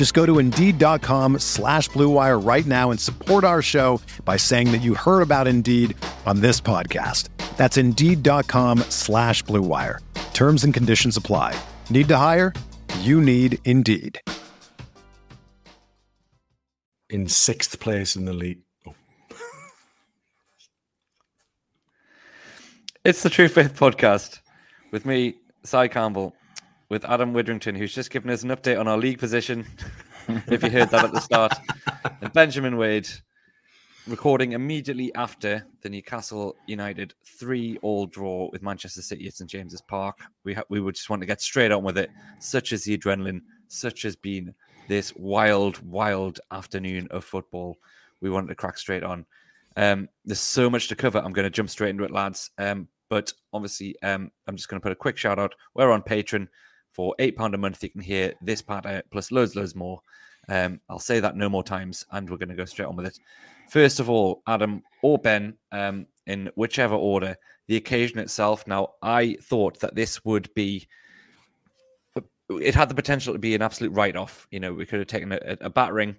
Just go to Indeed.com slash BlueWire right now and support our show by saying that you heard about Indeed on this podcast. That's Indeed.com slash BlueWire. Terms and conditions apply. Need to hire? You need Indeed. In sixth place in the league. Oh. It's the True Faith podcast with me, Si Campbell, with Adam Widdrington, who's just given us an update on our league position. if you heard that at the start, and Benjamin Wade recording immediately after the Newcastle United three-all draw with Manchester City at St James's Park. We ha- we would just want to get straight on with it. Such as the adrenaline, such has been this wild, wild afternoon of football. We wanted to crack straight on. Um, there's so much to cover. I'm going to jump straight into it, lads. Um, but obviously, um, I'm just going to put a quick shout out. We're on Patreon for eight pound a month. You can hear this part out plus loads, loads more. Um, I'll say that no more times, and we're going to go straight on with it. First of all, Adam or Ben, um, in whichever order, the occasion itself. Now, I thought that this would be. It had the potential to be an absolute write-off. You know, we could have taken a, a battering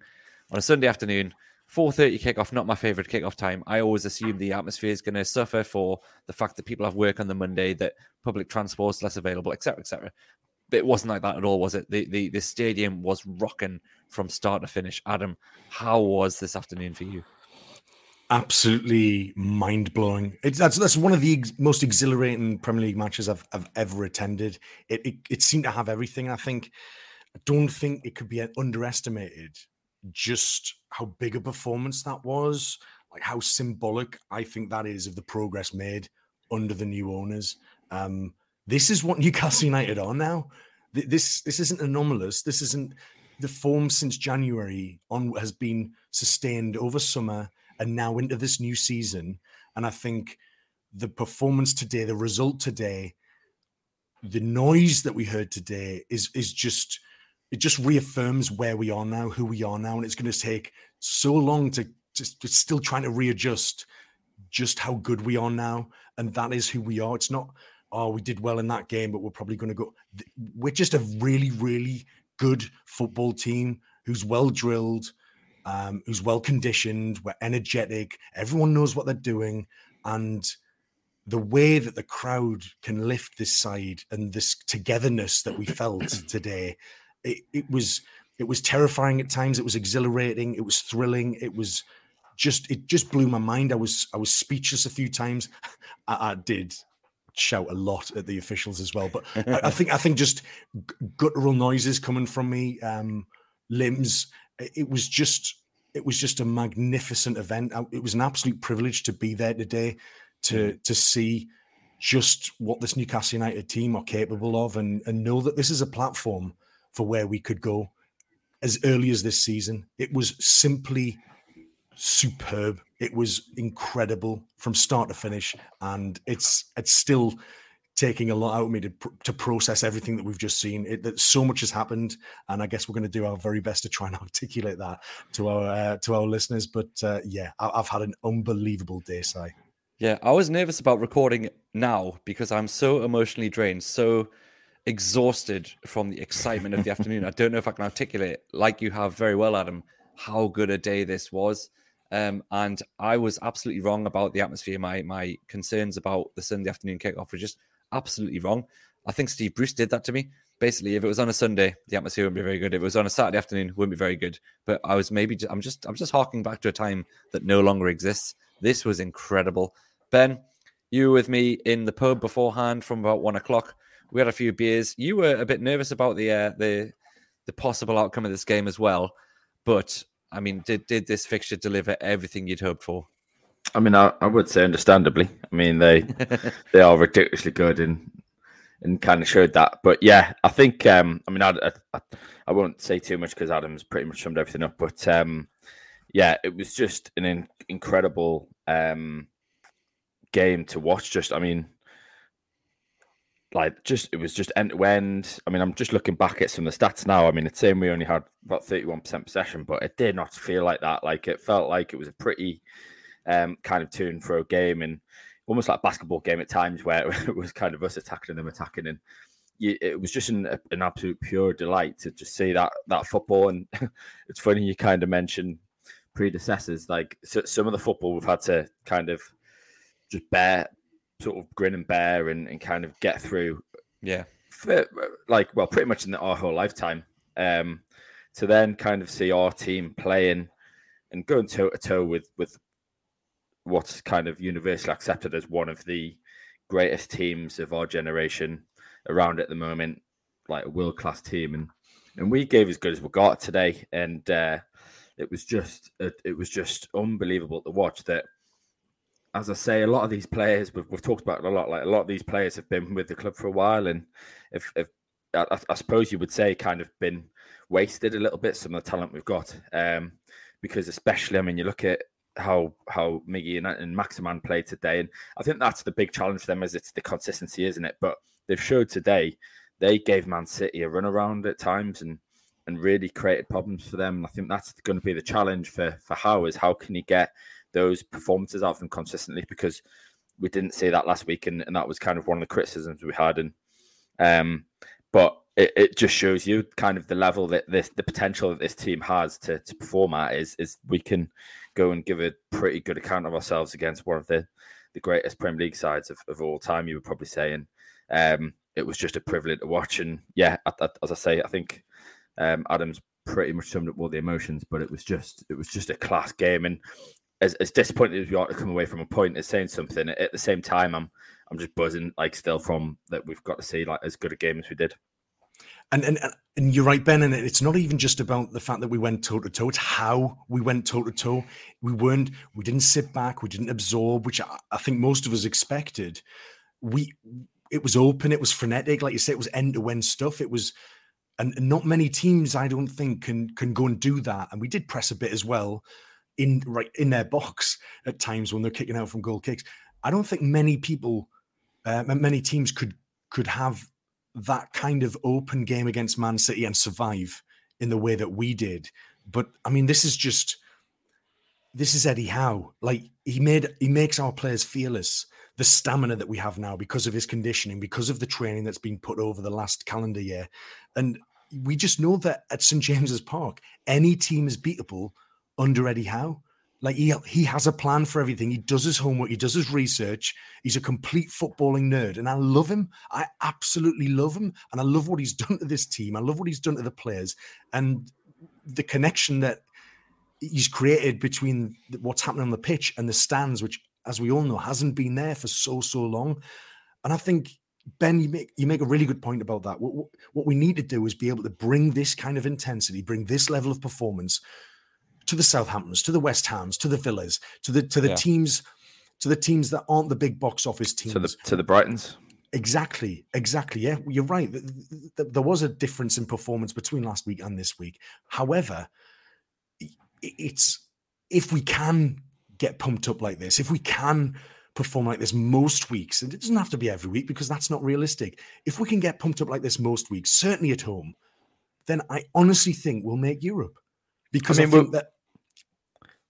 on a Sunday afternoon 4.30 kickoff, not my favorite kickoff time. I always assume the atmosphere is going to suffer for the fact that people have work on the Monday, that public transport is less available, etc., etc. But it wasn't like that at all, was it? The, the the stadium was rocking from start to finish. Adam, how was this afternoon for you? Absolutely mind blowing. That's that's one of the ex- most exhilarating Premier League matches I've I've ever attended. It, it it seemed to have everything. I think I don't think it could be underestimated just how big a performance that was, like how symbolic I think that is of the progress made under the new owners. Um, this is what Newcastle United are now. This this isn't anomalous. This isn't the form since January on has been sustained over summer and now into this new season. And I think the performance today, the result today, the noise that we heard today is is just it just reaffirms where we are now, who we are now, and it's going to take so long to just still trying to readjust just how good we are now, and that is who we are. It's not oh we did well in that game, but we're probably going to go. We're just a really really good football team who's well drilled, um, who's well conditioned. We're energetic. Everyone knows what they're doing, and the way that the crowd can lift this side and this togetherness that we felt today, it, it was it was terrifying at times. It was exhilarating. It was thrilling. It was just it just blew my mind. I was I was speechless a few times. I, I did shout a lot at the officials as well, but I, I, think I think just guttural noises coming from me, um, limbs. It was just it was just a magnificent event. It was an absolute privilege to be there today, to to see just what this Newcastle United team are capable of, and and know that this is a platform for where we could go as early as this season. It was simply superb. It was incredible from start to finish, and it's it's still taking a lot out of me to to process everything that we've just seen. It, that so much has happened, and I guess we're going to do our very best to try and articulate that to our uh, to our listeners. But uh, yeah, I, have had an unbelievable day, Si. Yeah, I was nervous about recording now because I'm so emotionally drained, so exhausted from the excitement of the afternoon. I don't know if I can articulate, like you have very well, Adam, how good a day this was. Um, and I was absolutely wrong about the atmosphere. My my concerns about the Sunday afternoon kickoff were just absolutely wrong. I think Steve Bruce did that to me. Basically, if it was on a Sunday, the atmosphere wouldn't be very good. If it was on a Saturday afternoon, wouldn't be very good. But I was maybe just, I'm just I'm just harking back to a time that no longer exists. This was incredible. Ben, You were with me in the pub beforehand from about one o'clock. We had a few beers. You were a bit nervous about the uh, the the possible outcome of this game as well. But I mean, did did this fixture deliver everything you'd hoped for? I mean, I, I would say understandably. I mean, they they are ridiculously good and and kind of showed that. But yeah, I think um, I mean, I, I, I won't say too much because Adam's pretty much summed everything up. But um, yeah, it was just an in- incredible um, game to watch. Just, I mean, like just it was just end to end. I mean, I'm just looking back at some of the stats now. I mean, it's saying we only had about 31% possession, but it did not feel like that. Like it felt like it was a pretty um, kind of tune for a game and almost like a basketball game at times where it was kind of us attacking and them attacking and it was just an, an absolute pure delight to just see that that football and it's funny you kind of mentioned predecessors like so, some of the football we've had to kind of just bear sort of grin and bear and, and kind of get through. Yeah. For, like, well, pretty much in the, our whole lifetime. Um, to then kind of see our team playing and going toe to toe with with what's kind of universally accepted as one of the greatest teams of our generation around at the moment, like a world class team, and and we gave as good as we got today, and uh, it was just it was just unbelievable to watch that as I say, a lot of these players we've, we've talked about a lot. Like a lot of these players have been with the club for a while, and if, if I, I, suppose you would say, kind of been wasted a little bit some of the talent we've got. Um, because especially, I mean, you look at how how Miggy and, and Maximin played today, and I think that's the big challenge for them is it's the consistency, isn't it? But they've showed today they gave Man City a run around at times and and really created problems for them. And I think that's going to be the challenge for for Howe is how can he get those performances out of consistently because we didn't see that last week, and, and that was kind of one of the criticisms we had. And um, but it, it just shows you kind of the level that this the potential that this team has to to perform at is is we can go and give a pretty good account of ourselves against one of the the greatest Premier League sides of, of all time. You would probably say, and um, it was just a privilege to watch. And yeah, as I say, I think um, Adams pretty much summed up all the emotions, but it was just it was just a class game. And as, as disappointed as we are to come away from a point as saying something, at the same time, I'm I'm just buzzing like still from that we've got to see like as good a game as we did. And and and you're right, Ben. And it's not even just about the fact that we went toe to toe. It's how we went toe to toe. We weren't. We didn't sit back. We didn't absorb, which I, I think most of us expected. We. It was open. It was frenetic. Like you said, it was end to end stuff. It was, and not many teams, I don't think, can can go and do that. And we did press a bit as well in right in their box at times when they're kicking out from goal kicks. I don't think many people, uh, many teams could could have that kind of open game against Man City and survive in the way that we did. But I mean, this is just this is Eddie Howe. Like he made he makes our players fearless. The stamina that we have now because of his conditioning, because of the training that's been put over the last calendar year, and we just know that at St James's Park, any team is beatable under Eddie Howe. Like he he has a plan for everything. He does his homework. He does his research. He's a complete footballing nerd, and I love him. I absolutely love him, and I love what he's done to this team. I love what he's done to the players, and the connection that he's created between what's happening on the pitch and the stands, which, as we all know, hasn't been there for so so long. And I think Ben, you make you make a really good point about that. What, what we need to do is be able to bring this kind of intensity, bring this level of performance to the Southamptons, to the West Hams, to the Villas, to the to the yeah. teams, to the teams that aren't the big box office teams. To the to the Brightons. Exactly, exactly. Yeah, you're right. There was a difference in performance between last week and this week. However, it's if we can get pumped up like this, if we can perform like this most weeks, and it doesn't have to be every week because that's not realistic. If we can get pumped up like this most weeks, certainly at home, then I honestly think we'll make Europe because I, mean, I think that.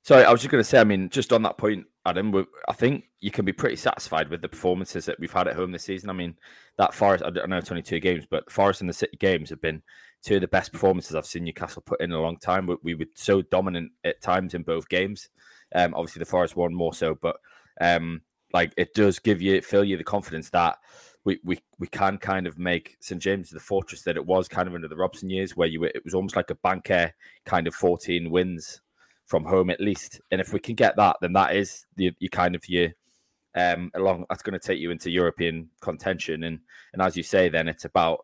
Sorry, I was just going to say. I mean, just on that point, Adam, I think you can be pretty satisfied with the performances that we've had at home this season. I mean, that Forest, I know it's only two games, but Forest and the City games have been two of the best performances I've seen Newcastle put in a long time. We, we were so dominant at times in both games. Um, obviously, the Forest one more so, but um, like it does give you, fill you the confidence that we, we we can kind of make St James the fortress that it was kind of under the Robson years, where you were, it was almost like a banker kind of 14 wins from home at least. And if we can get that, then that is the kind of your Um, along that's going to take you into European contention, and and as you say, then it's about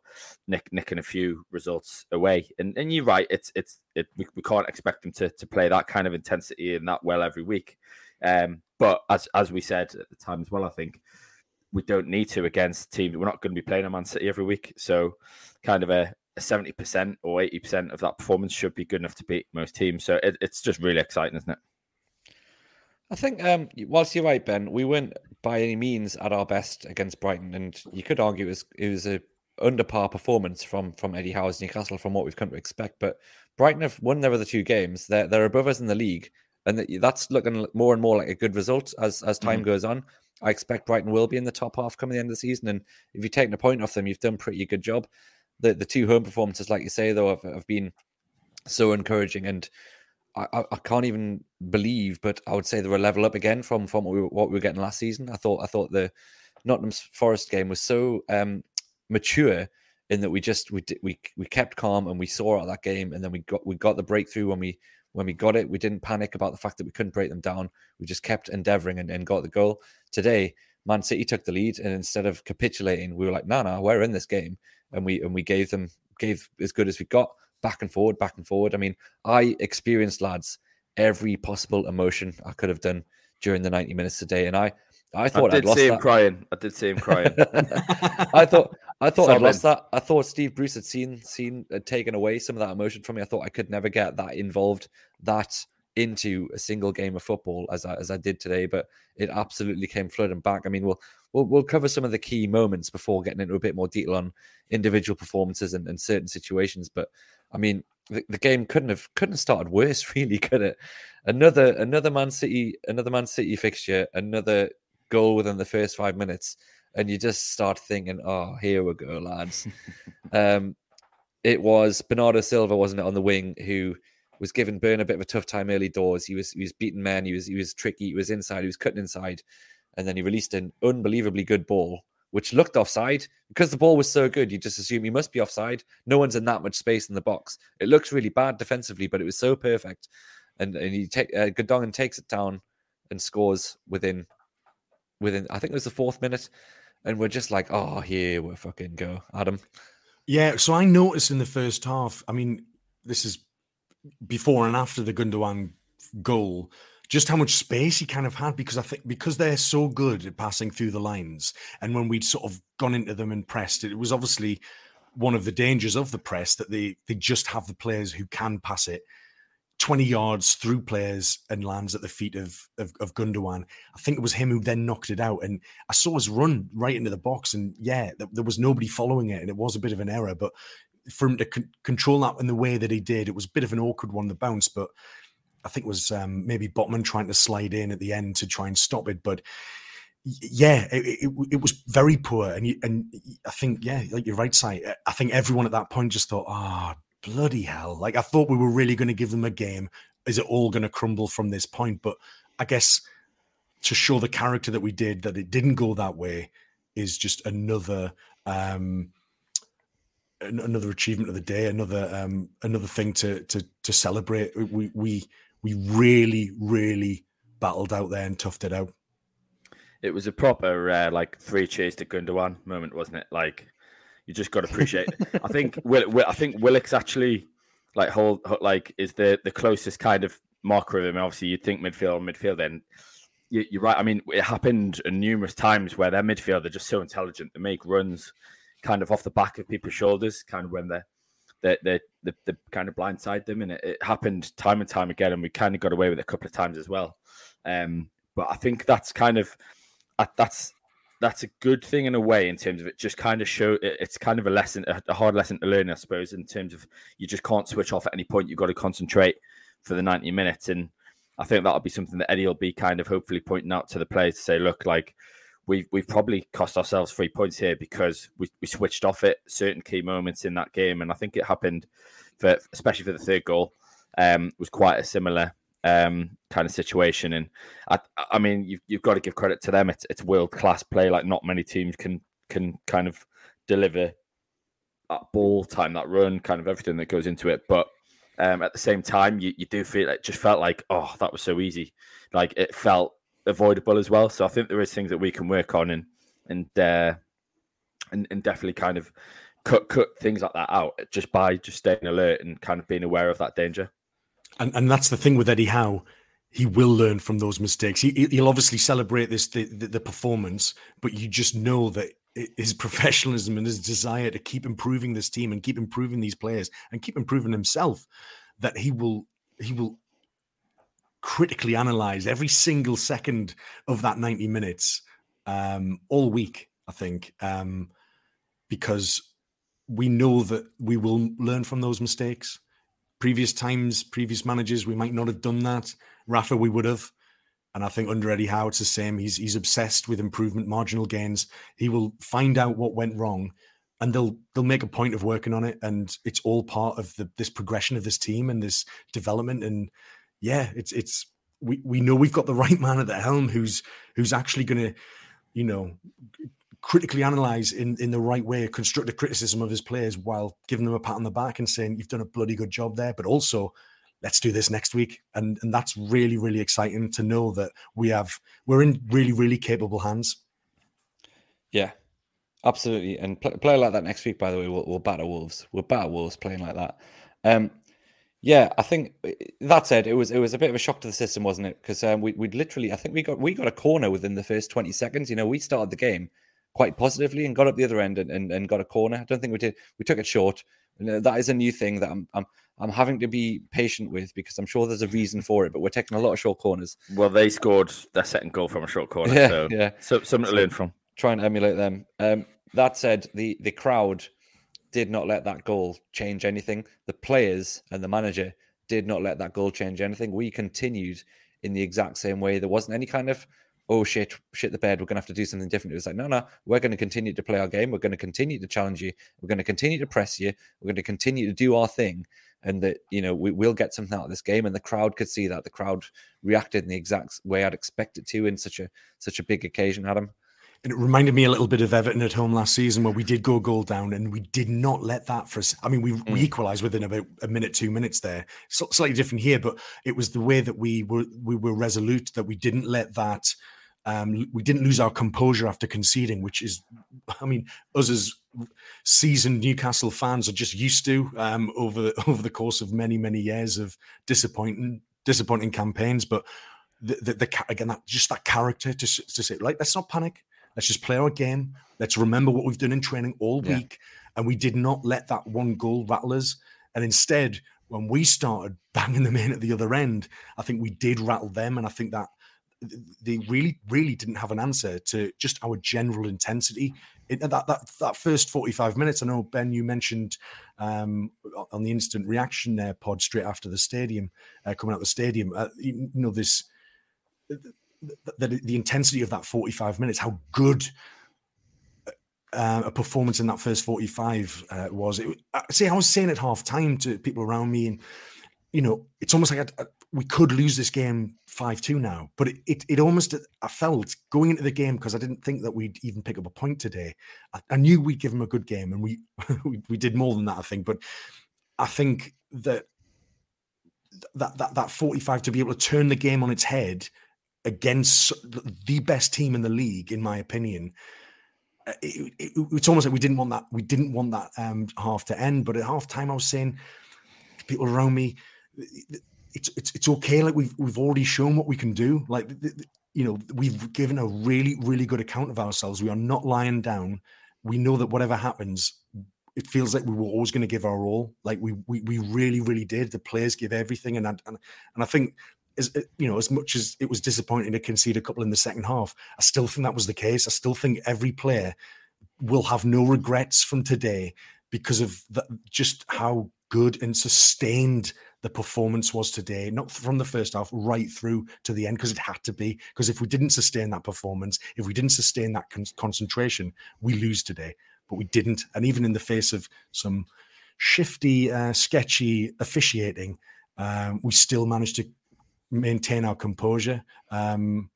nick, nicking a few results away. And and you're right, it's it's it, we, we can't expect them to to play that kind of intensity and that well every week. Um, but as as we said at the time as well, I think we don't need to against teams. We're not going to be playing a Man City every week, so kind of a seventy percent or eighty percent of that performance should be good enough to beat most teams. So it, it's just really exciting, isn't it? I think, um, whilst you're right, Ben, we weren't by any means at our best against Brighton, and you could argue it was it was a under par performance from from Eddie Howe's Newcastle from what we've come to expect. But Brighton have won their other two games. They're they're above us in the league, and that's looking more and more like a good result as as time mm-hmm. goes on. I expect Brighton will be in the top half coming the end of the season, and if you've taken a point off them, you've done pretty good job. The the two home performances, like you say, though, have, have been so encouraging, and I, I, can't even believe, but I would say they were level up again from from what we, were, what we were getting last season. I thought I thought the Nottingham Forest game was so um, mature in that we just we we we kept calm and we saw out that game, and then we got we got the breakthrough when we when we got it. We didn't panic about the fact that we couldn't break them down. We just kept endeavoring and, and got the goal. Today, Man City took the lead, and instead of capitulating, we were like, "No, no, we're in this game," and we and we gave them gave as good as we got back and forward, back and forward. I mean, I experienced lads every possible emotion I could have done during the 90 minutes today. And I, I thought I did see him that. crying. I did see him crying. I thought I thought I'd lost that. I thought Steve Bruce had seen seen had taken away some of that emotion from me. I thought I could never get that involved, that into a single game of football as I, as I did today. But it absolutely came flooding back. I mean, we'll we'll we'll cover some of the key moments before getting into a bit more detail on individual performances and, and certain situations. But I mean, the, the, game couldn't have couldn't have started worse, really, could it? Another another Man City another Man City fixture, another goal within the first five minutes, and you just start thinking, "Oh, here we go, lads." um, it was Bernardo Silva, wasn't it, on the wing, who was giving Burn a bit of a tough time early doors. He was he was beating men, he was he was tricky, he was inside, he was cutting inside, and then he released an unbelievably good ball which looked offside because the ball was so good. You just assume he must be offside. No one's in that much space in the box. It looks really bad defensively, but it was so perfect. And and he take uh, Gundogan takes it down and scores within within. I think it was the fourth minute, and we're just like, oh, here we fucking go, Adam. Yeah. So I noticed in the first half. I mean, this is before and after the Gundogan goal just how much space he kind of had because I think because they're so good at passing through the lines, and when we'd sort of gone into them and pressed, it was obviously one of the dangers of the press that they they just have the players who can pass it 20 yards through players and lands at the feet of, of, of Gundogan. I think it was him who then knocked it out. And I saw his run right into the box. And yeah, there, there was nobody following it. And it was a bit of an error. But for him to con- control that in the way that he did, it was a bit of an awkward one, the bounce. But I think it was um, maybe Botman trying to slide in at the end to try and stop it, but yeah, it, it, it, was very poor. And you, and I think, yeah, like your right side, I think everyone at that point just thought, oh, bloody hell. Like I thought we were really going to give them a game. Is it all going to crumble from this point? But I guess to show the character that we did, that it didn't go that way, is just another um, another achievement of the day, another um, another thing to to to celebrate. We we we really, really battled out there and toughed it out. It was a proper uh, like three cheers to Gundogan moment, wasn't it? Like you just got to appreciate. I think Will, Will, I think Willock's actually like hold like is the the closest kind of marker of him. Obviously, you'd think midfield, midfield. Then you, are right. I mean, it happened numerous times where their midfield they're just so intelligent. They make runs kind of off the back of people's shoulders, kind of when they're they they they kind of blindside them, and it, it, happened time and time again, and we kind of got away with it a couple of times as well. Um, but I think that's kind of that's that's a good thing in a way in terms of it just kind of show it's kind of a lesson a hard lesson to learn i suppose in terms of you just can't switch off at any point you've got to concentrate for the 90 minutes and i think that'll be something that eddie will be kind of hopefully pointing out to the players to say look like we've we've probably cost ourselves three points here because we, we switched off at certain key moments in that game, and I think it happened for especially for the third goal um, was quite a similar um, kind of situation. And I, I mean, you've, you've got to give credit to them. It's it's world class play. Like not many teams can can kind of deliver that ball, time that run, kind of everything that goes into it. But um, at the same time, you, you do feel it just felt like oh that was so easy. Like it felt avoidable as well. So I think there is things that we can work on and and uh, and, and definitely kind of cut cut things like that out just by just staying alert and kind of being aware of that danger. And and that's the thing with Eddie Howe. He will learn from those mistakes. He, he'll obviously celebrate this the, the, the performance, but you just know that his professionalism and his desire to keep improving this team and keep improving these players and keep improving himself that he will he will critically analyze every single second of that 90 minutes um, all week i think um, because we know that we will learn from those mistakes previous times previous managers we might not have done that rafa we would have and I think under Eddie Howe, it's the same. He's he's obsessed with improvement, marginal gains. He will find out what went wrong, and they'll they'll make a point of working on it. And it's all part of the this progression of this team and this development. And yeah, it's it's we we know we've got the right man at the helm who's who's actually going to, you know, critically analyze in in the right way, construct constructive criticism of his players while giving them a pat on the back and saying you've done a bloody good job there, but also let's do this next week. And and that's really really exciting to know that we have we're in really really capable hands. Yeah absolutely. And play, play like that next week by the way we'll, we'll batter wolves we'll batter wolves playing like that. Um yeah i think eh, that said it was it was a bit of a shock to the system wasn't it because um, we, we'd literally i think we got we got a corner within the first 20 seconds you know we started the game quite positively and got up the other end and, and, and got a corner i don't think we did we took it short and that is a new thing that i'm, I'm I'm having to be patient with because I'm sure there's a reason for it, but we're taking a lot of short corners. Well, they scored their second goal from a short corner, yeah, so yeah, so something to learn from. Try and emulate them. Um, that said, the the crowd did not let that goal change anything. The players and the manager did not let that goal change anything. We continued in the exact same way. There wasn't any kind of oh shit, shit the bed, we're going to have to do something different. It was like, no, no, we're going to continue to play our game. We're going to continue to challenge you. We're going to continue to press you. We're going to continue to do our thing and that you know we will get something out of this game and the crowd could see that the crowd reacted in the exact way i'd expect it to in such a such a big occasion adam and it reminded me a little bit of Everton at home last season where we did go goal down and we did not let that for us. I mean, we, mm. we equalized within about a minute, two minutes there. So, slightly different here, but it was the way that we were we were resolute that we didn't let that um, we didn't lose our composure after conceding, which is, I mean, us as seasoned Newcastle fans are just used to um, over the, over the course of many many years of disappointing disappointing campaigns. But the, the, the again that just that character to to say like let's not panic, let's just play our game, let's remember what we've done in training all yeah. week, and we did not let that one goal rattle us, and instead. When we started banging them in at the other end, I think we did rattle them, and I think that they really, really didn't have an answer to just our general intensity. It, that, that that first 45 minutes, I know, Ben, you mentioned um, on the instant reaction there pod straight after the stadium, uh, coming out of the stadium, uh, you know, this, the, the, intensity of that 45 minutes, how good uh, a performance in that first 45 uh, was. It, see, I was saying at half time to people around me, and, you know, it's almost like I, we could lose this game 5-2 now but it, it, it almost i felt going into the game because i didn't think that we'd even pick up a point today i, I knew we'd give them a good game and we, we, we did more than that i think but i think that that that that 45 to be able to turn the game on its head against the best team in the league in my opinion uh, it, it, it's almost like we didn't want that we didn't want that um, half to end but at half time i was saying people around me it's it's it's okay. Like we've we've already shown what we can do. Like you know, we've given a really really good account of ourselves. We are not lying down. We know that whatever happens, it feels like we were always going to give our all. Like we we we really really did. The players give everything, and and and I think. As, you know, as much as it was disappointing to concede a couple in the second half, I still think that was the case. I still think every player will have no regrets from today because of the, just how good and sustained the performance was today, not from the first half right through to the end, because it had to be. Because if we didn't sustain that performance, if we didn't sustain that con- concentration, we lose today. But we didn't. And even in the face of some shifty, uh, sketchy officiating, um, we still managed to maintain our composure. Um,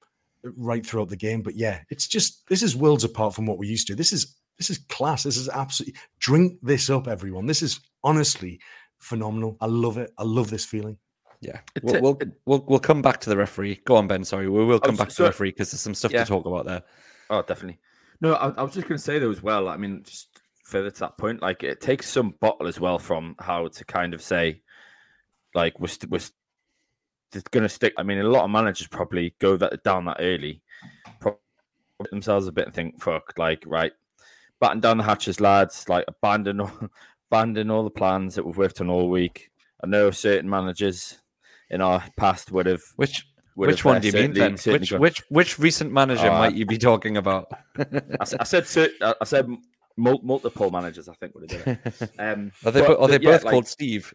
right throughout the game but yeah it's just this is worlds apart from what we used to this is this is class this is absolutely drink this up everyone this is honestly phenomenal. I love it. I love this feeling. Yeah, we'll, we'll, we'll we'll come back to the referee. Go on, Ben. Sorry, we will come oh, back so, to the referee because there's some stuff yeah. to talk about there. Oh, definitely. No, I, I was just going to say though as well. I mean, just further to that point, like it takes some bottle as well from how to kind of say, like we're st- we're st- going to stick. I mean, a lot of managers probably go that down that early, themselves a bit and think, "Fuck!" Like, right, batten down the hatches, lads. Like, abandon all, abandon all the plans that we've worked on all week. I know certain managers in our past would have which which one do you mean then? Which, which which recent manager uh, might you be talking about? I, I, said I said multiple managers. I think would have done it. Um, are they, but, are they yeah, both like... called Steve?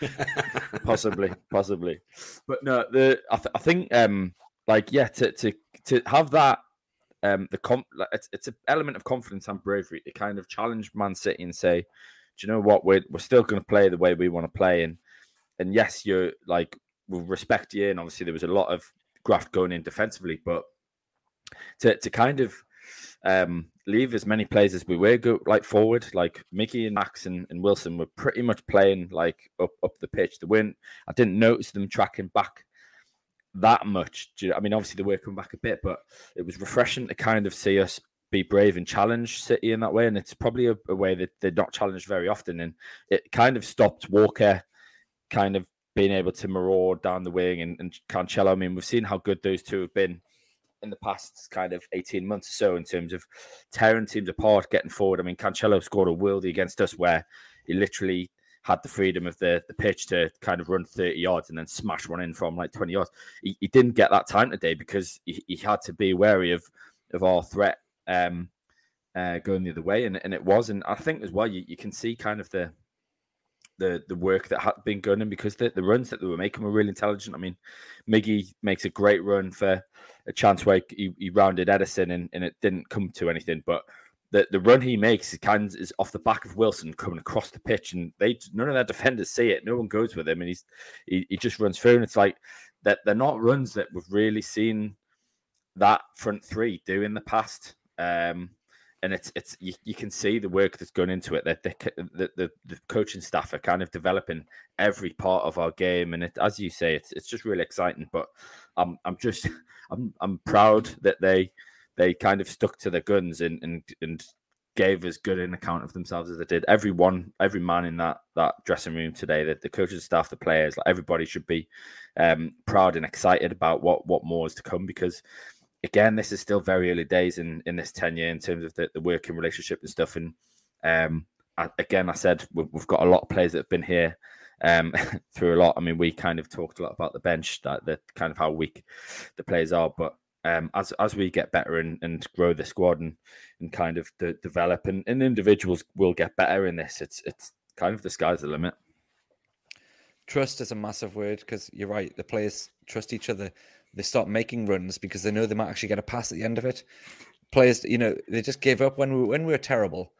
possibly, possibly, but no. The I, th- I think um like yeah to to to have that um the comp like, it's it's an element of confidence and bravery. To kind of challenge Man City and say, do you know what? We're we're still going to play the way we want to play. And and yes you're like we'll respect you and obviously there was a lot of graft going in defensively but to to kind of um, leave as many players as we were go like forward. Like Mickey and Max and, and Wilson were pretty much playing like up up the pitch. The win, I didn't notice them tracking back that much. I mean, obviously they were coming back a bit, but it was refreshing to kind of see us be brave and challenge City in that way. And it's probably a, a way that they're not challenged very often. And it kind of stopped Walker kind of being able to maraud down the wing and, and Cancelo. I mean, we've seen how good those two have been in the past kind of 18 months or so in terms of tearing teams apart, getting forward. I mean, Cancelo scored a worldie against us where he literally had the freedom of the, the pitch to kind of run 30 yards and then smash one in from like 20 yards. He, he didn't get that time today because he, he, had to be wary of of our threat um, uh, going the other way. And, and it was. And I think as well, you, you can see kind of the the the work that had been going on because the, the runs that they were making were really intelligent. I mean, Miggy makes a great run for a chance where he, he rounded Ederson and, and it didn't come to anything. But the, the run he makes kind is off the back of Wilson coming across the pitch, and they none of their defenders see it. No one goes with him, and he's he, he just runs through. And it's like that they're not runs that we've really seen that front three do in the past. Um, and it's it's you, you can see the work that's gone into it that the, the, the the coaching staff are kind of developing every part of our game and it, as you say it's it's just really exciting but i'm i'm just i'm i'm proud that they they kind of stuck to their guns and and and gave as good an account of themselves as they did. Everyone every man in that that dressing room today that the coaches staff the players like everybody should be um proud and excited about what what more is to come because again, this is still very early days in in this tenure in terms of the, the working relationship and stuff. And um, I, again, I said we've, we've, got a lot of players that have been here um, through a lot. I mean, we kind of talked a lot about the bench, that the kind of how weak the players are, but. Um, as as we get better and, and grow the squad and, and kind of de- develop and, and individuals will get better in this. It's it's kind of the sky's the limit. Trust is a massive word because you're right. The players trust each other they start making runs because they know they might actually get a pass at the end of it. Players, you know, they just gave up when we when we were terrible.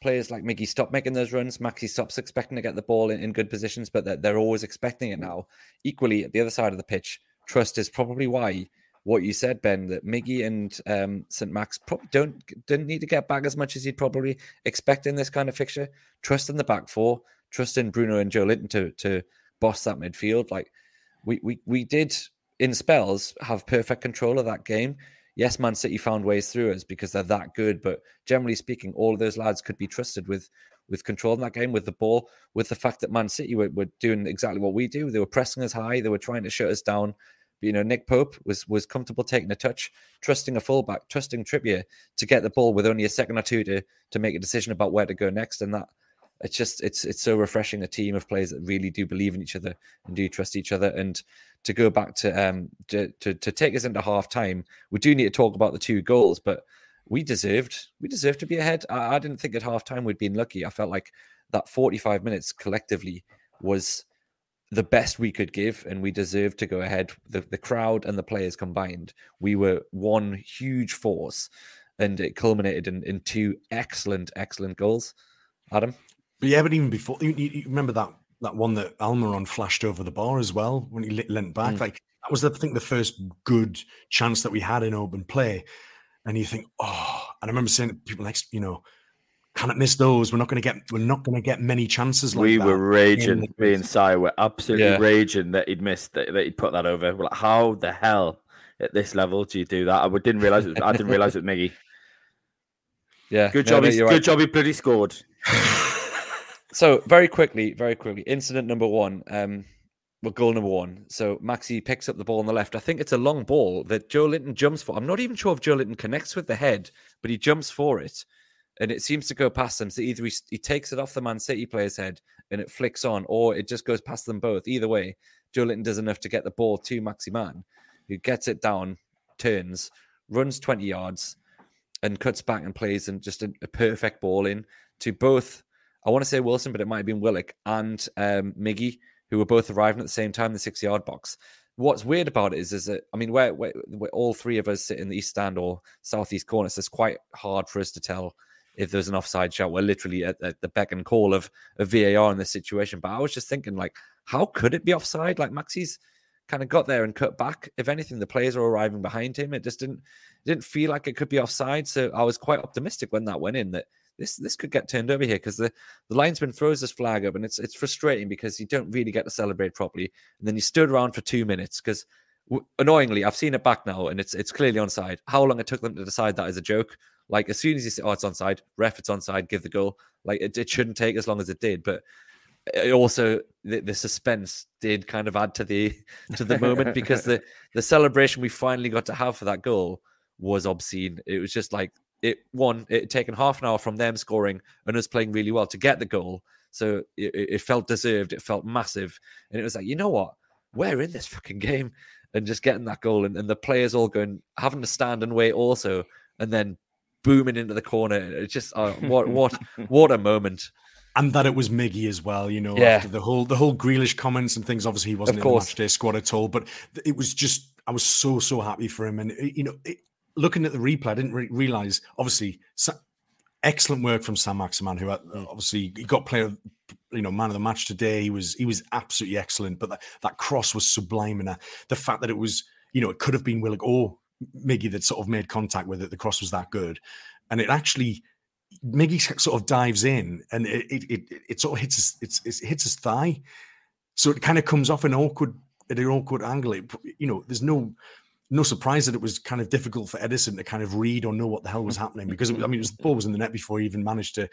Players like Miggy stop making those runs. Maxi stops expecting to get the ball in, in good positions, but they're, they're always expecting it now. Equally, at the other side of the pitch, trust is probably why what you said, Ben, that Miggy and um, St. Max probably don't didn't need to get back as much as you'd probably expect in this kind of fixture. Trust in the back four, trust in Bruno and Joelinton to to boss that midfield. Like we we we did in spells have perfect control of that game. Yes, Man City found ways through us because they're that good, but generally speaking, all of those lads could be trusted with with control in that game, with the ball, with the fact that Man City were, were doing exactly what we do. They were pressing us high, they were trying to shut us down. But, you know, Nick Pope was was comfortable taking a touch, trusting a fullback, trusting Trippier to get the ball with only a second or two to to make a decision about where to go next, and that it's just it's it's so refreshing a team of players that really do believe in each other and do trust each other. And to go back to um to to, to take us into half time we do need to talk about the two goals but we deserved we deserved to be ahead. I, I didn't think at half time we'd been lucky. I felt like that 45 minutes collectively was the best we could give and we deserved to go ahead. The, the crowd and the players combined we were one huge force and it culminated in, in two excellent excellent goals. Adam but yeah, but even before, you, you remember that that one that Almiron flashed over the bar as well when he leant back. Mm. Like that was, I think, the first good chance that we had in open play. And you think, oh, and I remember saying to people next, you know, cannot miss those. We're not going to get we're not going to get many chances. Like we that were raging. the- Me and Si were absolutely Yeah. raging that he'd missed that, that he'd put that over. We're like, how the hell at this level do you do that? I didn't realize. It, I didn't realize it, Miggy. Yeah, Good no, job. no, he, good right. job. He bloody scored. So very quickly, very quickly, incident number one. Um, well, goal number one. So Maxi picks up the ball on the left. I think it's a long ball that Joelinton jumps for. I'm not even sure if Joelinton connects with the head, but he jumps for it, and it seems to go past them. So either he, he takes it off the Man City player's head and it flicks on, or it just goes past them both. Either way, Joelinton does enough to get the ball to Maximin, who gets it down, turns, runs 20 yards, and cuts back and plays and just a, a perfect ball in to both. I want to say Wilson, but it might have been Willock and um, Miggy, who were both arriving at the same time in the six yard box. What's weird about it is, is that I mean, where, where, where all three of us sit in the east stand or southeast corner, so it's quite hard for us to tell if there's an offside shot. We're literally at, at the beck and call of, of VAR in this situation. But I was just thinking, like, how could it be offside? Like Maxi's kind of got there and cut back. If anything, the players are arriving behind him. It just didn't it didn't feel like it could be offside. So I was quite optimistic when that went in that this this could get turned over here because the, the linesman throws this flag up and it's it's frustrating because you don't really get to celebrate properly. And then you stood around for two minutes because annoyingly, I've seen it back now and it's it's clearly onside. How long it took them to decide that is a joke. Like as soon as you say, oh, it's onside, ref, it's onside, give the goal. Like it, it shouldn't take as long as it did, but it also the, the suspense did kind of add to the to the moment because the the celebration we finally got to have for that goal was obscene. It was just like it one it had taken half an hour from them scoring and us playing really well to get the goal. So it, it felt deserved. It felt massive, and it was like you know what, we're in this fucking game, and just getting that goal and, and the players all going having to stand and wait also, and then booming into the corner. It's just uh, what what what a moment. and that it was Miggy as well. You know, Yeah. after the whole the whole Grealish comments and things. Obviously, he wasn't in the course. match day squad at all, but it was just I was so so happy for him. And you know, it, looking at the replay, I didn't re- realize. Obviously, Sa- excellent work from Saint-Maximin, who uh, Mm. obviously he got player, you know, man of the match today. He was he was absolutely excellent. But that, that cross was sublime, and uh, the fact that it was, you know, it could have been Willock or Miggy that sort of made contact with it. The cross was that good, and it actually Miggy sort of dives in and it it, it, it sort of hits his it's, it hits his thigh, so it kind of comes off an awkward at an awkward angle. It, you know, there's no no surprise that it was kind of difficult for Ederson to kind of read or know what the hell was happening because it was, I mean, it was, the ball was in the net before he even managed to,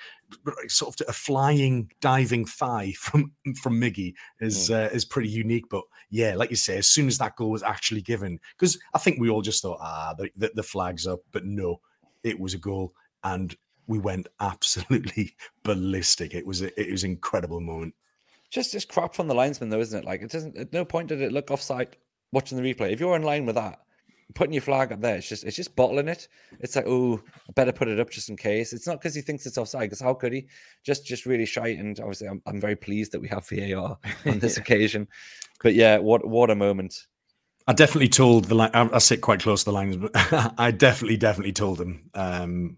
sort of to a flying diving thigh from from Miggy is uh, is pretty unique. But yeah, like you say, as soon as that goal was actually given, because I think we all just thought, ah, the, the, the flag's up, but no, it was a goal, and we went absolutely ballistic. It was a, it was an incredible moment. Just just crap from the linesman though, isn't it? Like it doesn't at no point did it look offside watching the replay. If you're in line with that, putting your flag up there, it's just it's just bottling it. It's like, oh, I better put it up just in case. It's not because he thinks it's offside, because how could he? Just just really shy. And obviously I'm, I'm very pleased that we have VAR on this occasion. But yeah, what what a moment. I definitely told the line. I, I sit quite close to the lines, but I definitely, definitely told him um,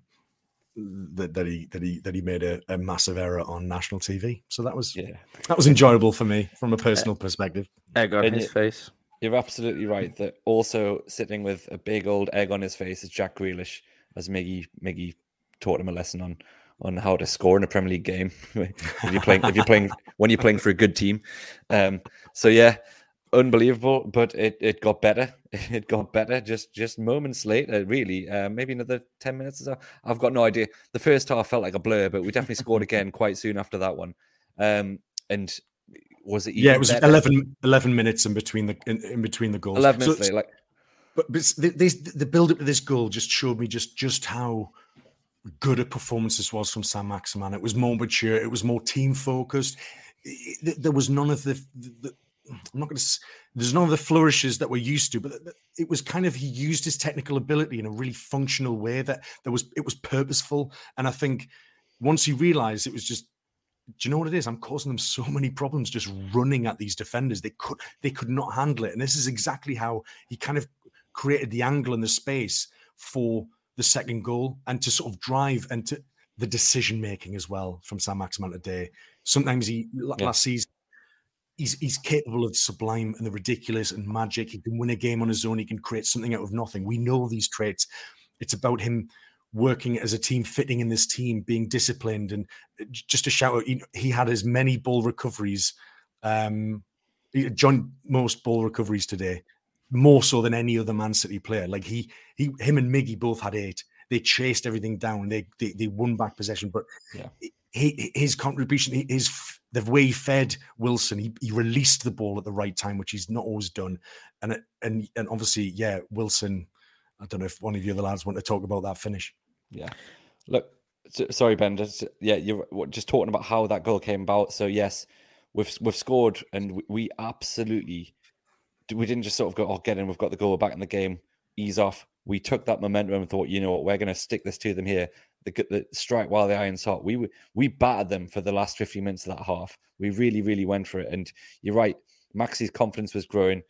that, that he that he that he made a, a massive error on national TV. So that was Yeah. that was enjoyable for me from a personal perspective. Egg on And his it- face. You're absolutely right. That also sitting with a big old egg on his face is Jack Grealish, as Miggy Miggy taught him a lesson on on how to score in a Premier League game if you're playing if you're playing when you're playing for a good team. Um, so yeah, unbelievable. But it, it got better. It got better just just moments later. Really, uh, maybe another ten minutes or so. I've got no idea. The first half felt like a blur, but we definitely scored again quite soon after that one. Um, and was it? Yeah, it was better? 11, 11 minutes in between the in, in between the goals. 11 So minutes like but, but the, this, the build up to this goal just showed me just just how good a performance this was from Saint-Maximin. It was more mature. It was more team focused. There was none of the, the, the I'm not going to. There's none of the flourishes that we're used to, but it was kind of he used his technical ability in a really functional way that there was it was purposeful. And I think once he realized it was just do you know what it is? I'm causing them so many problems just running at these defenders. They could they could not handle it. And this is exactly how he kind of created the angle and the space for the second goal and to sort of drive and to the decision making as well from Saint-Maximin today. Sometimes he Yeah. last season he's he's capable of sublime and the ridiculous and magic. He can win a game on his own. He can create something out of nothing. We know these traits. It's about him working as a team, fitting in this team, being disciplined, and uh, just to shout out, he had as many ball recoveries. Um, John most ball recoveries today, more so than any other Man City player. Like he, he, him and Miggy both had eight. They chased everything down. They, they, they won back possession, but yeah. he, his contribution, his the way he fed Wilson, he, he released the ball at the right time, which he's not always done, and and and obviously, yeah, Wilson. I don't know if one of the other lads want to talk about that finish. Yeah. Look, sorry, Ben. Just, yeah, you're just talking about how that goal came about. So yes, we've we've scored, and we absolutely we didn't just sort of go, oh, get in, we've got the goal, back in the game, ease off. We took that momentum and thought, you know what, we're going to stick this to them here. The, the strike while the iron's hot. We we battered them for the last 15 minutes of that half. We really, really went for it. And you're right, Maxi's confidence was growing.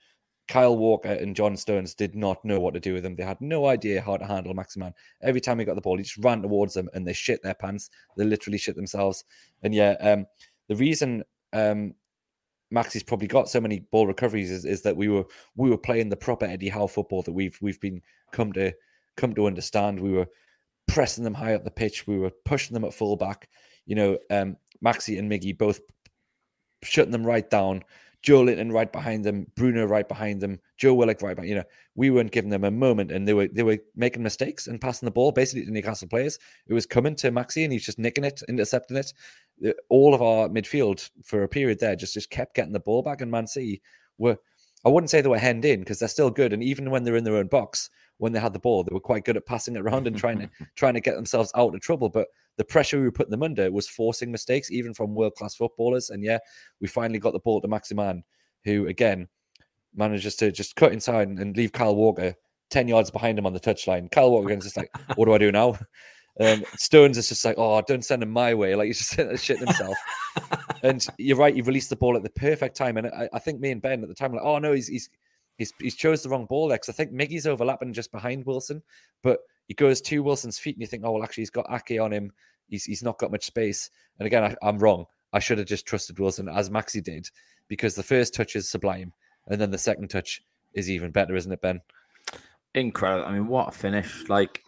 Kyle Walker and John Stones did not know what to do with him. They had no idea how to handle Maximin. Every time he got the ball, he just ran towards them and they shit their pants. They literally shit themselves. And yeah, um, the reason um, Maxi's probably got so many ball recoveries is, is that we were we were playing the proper Eddie Howe football that we've we've been come to come to understand. We were pressing them high up the pitch. We were pushing them at fullback. You know, um, Maxi and Miggy both shutting them right down. Joelinton right behind them, Bruno right behind them, Joe Willock right behind. You know, we weren't giving them a moment, and they were they were making mistakes and passing the ball basically to Newcastle players. It was coming to Maxi, and he's just nicking it, intercepting it. All of our midfield for a period there just just kept getting the ball back, and Man City were. I wouldn't say they were hemmed in because they're still good, and even when they're in their own box, when they had the ball, they were quite good at passing it around and trying to trying to get themselves out of trouble. But the pressure we were putting them under was forcing mistakes, even from world class footballers. And yeah, we finally got the ball to Maximin, who again manages to just cut inside and leave Kyle Walker 10 yards behind him on the touchline. Kyle Walker again's just like, what do I do now? Um, Stones is just like, oh, don't send him my way. Like he's just saying that shit himself. and you're right, you released the ball at the perfect time. And I, I think me and Ben at the time were like, oh no, he's he's he's he's chose the wrong ball there because I think Miggy's overlapping just behind Wilson, but he goes to Wilson's feet and you think, oh well, actually he's got Ake on him. He's he's not got much space. And again, I, I'm wrong. I should have just trusted Wilson as Maxi did because the first touch is sublime, and then the second touch is even better, isn't it, Ben? Incredible. I mean, what a finish! Like,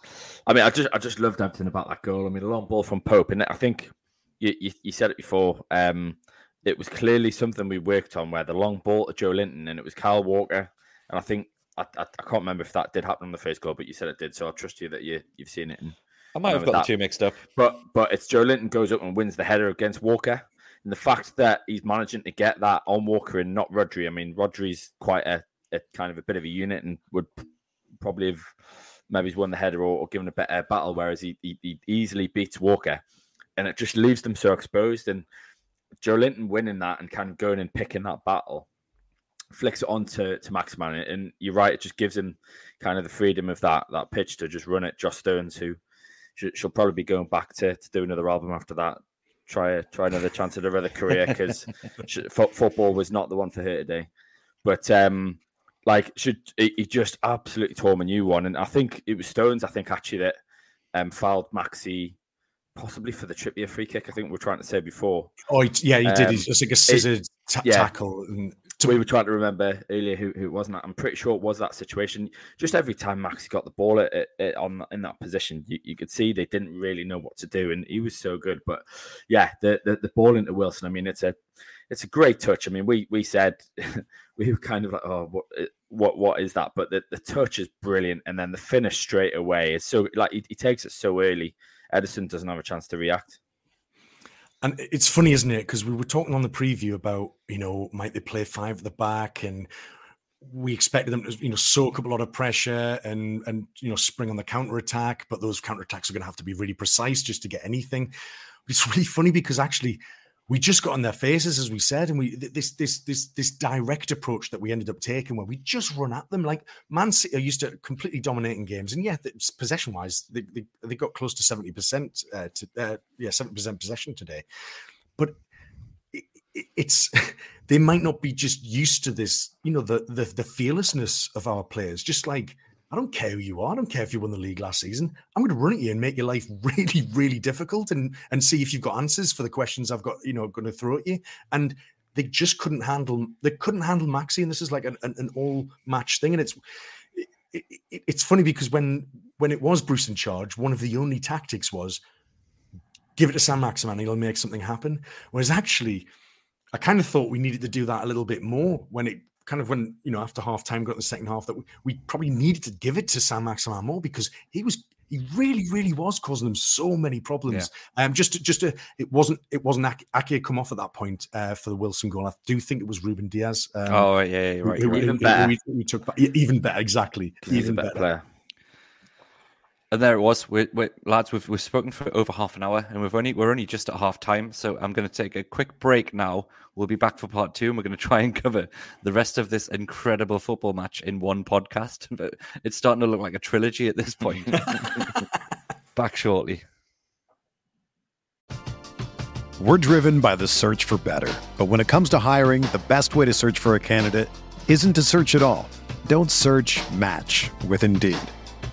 I mean, I just I just loved everything about that goal. I mean, a long ball from Pope, and I think you you, you said it before. Um, it was clearly something we worked on, where the long ball to Joelinton and it was Kyle Walker, and I think I, I, I, can't remember if that did happen on the first goal, but you said it did, so I trust you that you you've seen it. And I might have got that. the two mixed up, but but it's Joelinton goes up and wins the header against Walker, and the fact that he's managing to get that on Walker and not Rodri. I mean, Rodri's quite a, a kind of a bit of a unit and would probably have maybe he's won the header or, or given a better battle, whereas he, he, he, easily beats Walker. And it just leaves them so exposed. And Joelinton winning that and kind of going and picking that battle flicks it on to, to Maximin. And you're right, it just gives him kind of the freedom of that that pitch to just run it. Joss Stones, who she'll probably be going back to, to do another album after that try try another chance at her other career because football was not the one for her today. But um, like should he just absolutely tore a new one, and I think it was Stones. I think actually that um, fouled Maxi possibly for the Trippier free kick. I think we are trying to say before. Oh yeah, he did. Um, He's just like a scissor t- yeah. tackle, and so we were trying to remember earlier who, who it wasn't. I'm pretty sure it was that situation. Just every time Max got the ball at, at, at, on in that position, you, you, could see they didn't really know what to do, and he was so good. But yeah, the, the, the ball into Wilson. I mean, it's a it's a great touch. I mean, we we said we were kind of like, oh, what what what is that? But the, the touch is brilliant, and then the finish straight away is so like he, he takes it so early. Ederson doesn't have a chance to react. And it's funny, isn't it? Because we were talking on the preview about, you know, might they play five at the back and we expected them to, you know, soak up a lot of pressure and and you know spring on the counter attack, but those counter attacks are going to have to be really precise just to get anything. It's really funny because actually we just got on their faces, as we said, and we this this this this direct approach that we ended up taking, where we just run at them. Like Man City are used to completely dominating games, and yeah, possession wise, they, they, they got close to seventy percent uh, to uh, yeah seventy percent possession today, but it, it's they might not be just used to this, you know, the the the fearlessness of our players, just like I don't care who you are. I don't care if you won the league last season. I'm going to run at you and make your life really, really difficult and and see if you've got answers for the questions I've got, you know, going to throw at you. And they just couldn't handle they couldn't handle Maxi, and this is like an, an, an all match thing. And it's it, it, it's funny because when when it was Bruce in charge, one of the only tactics was give it to Saint-Maximin, he'll make something happen. Whereas actually, I kind of thought we needed to do that a little bit more when it kind of when you know after half time got the second half that we, we probably needed to give it to Saint-Maximin more because he was he really really was causing them so many problems. Yeah. Um, just just to, it wasn't it wasn't Ake come off at that point uh, for the Wilson goal. I do think it was Ruben Dias Um, oh yeah, yeah right. Who, even who, better. We, we, took even better exactly. even better. better. And there it was. We're, we're, lads, we've, we've spoken for over half an hour, and we've only we're only just at half time. So I'm going to take a quick break now. We'll be back for part two, and we're going to try and cover the rest of this incredible football match in one podcast. But it's starting to look like a trilogy at this point. back shortly. We're driven by the search for better, but when it comes to hiring, the best way to search for a candidate isn't to search at all. Don't search. Match with Indeed.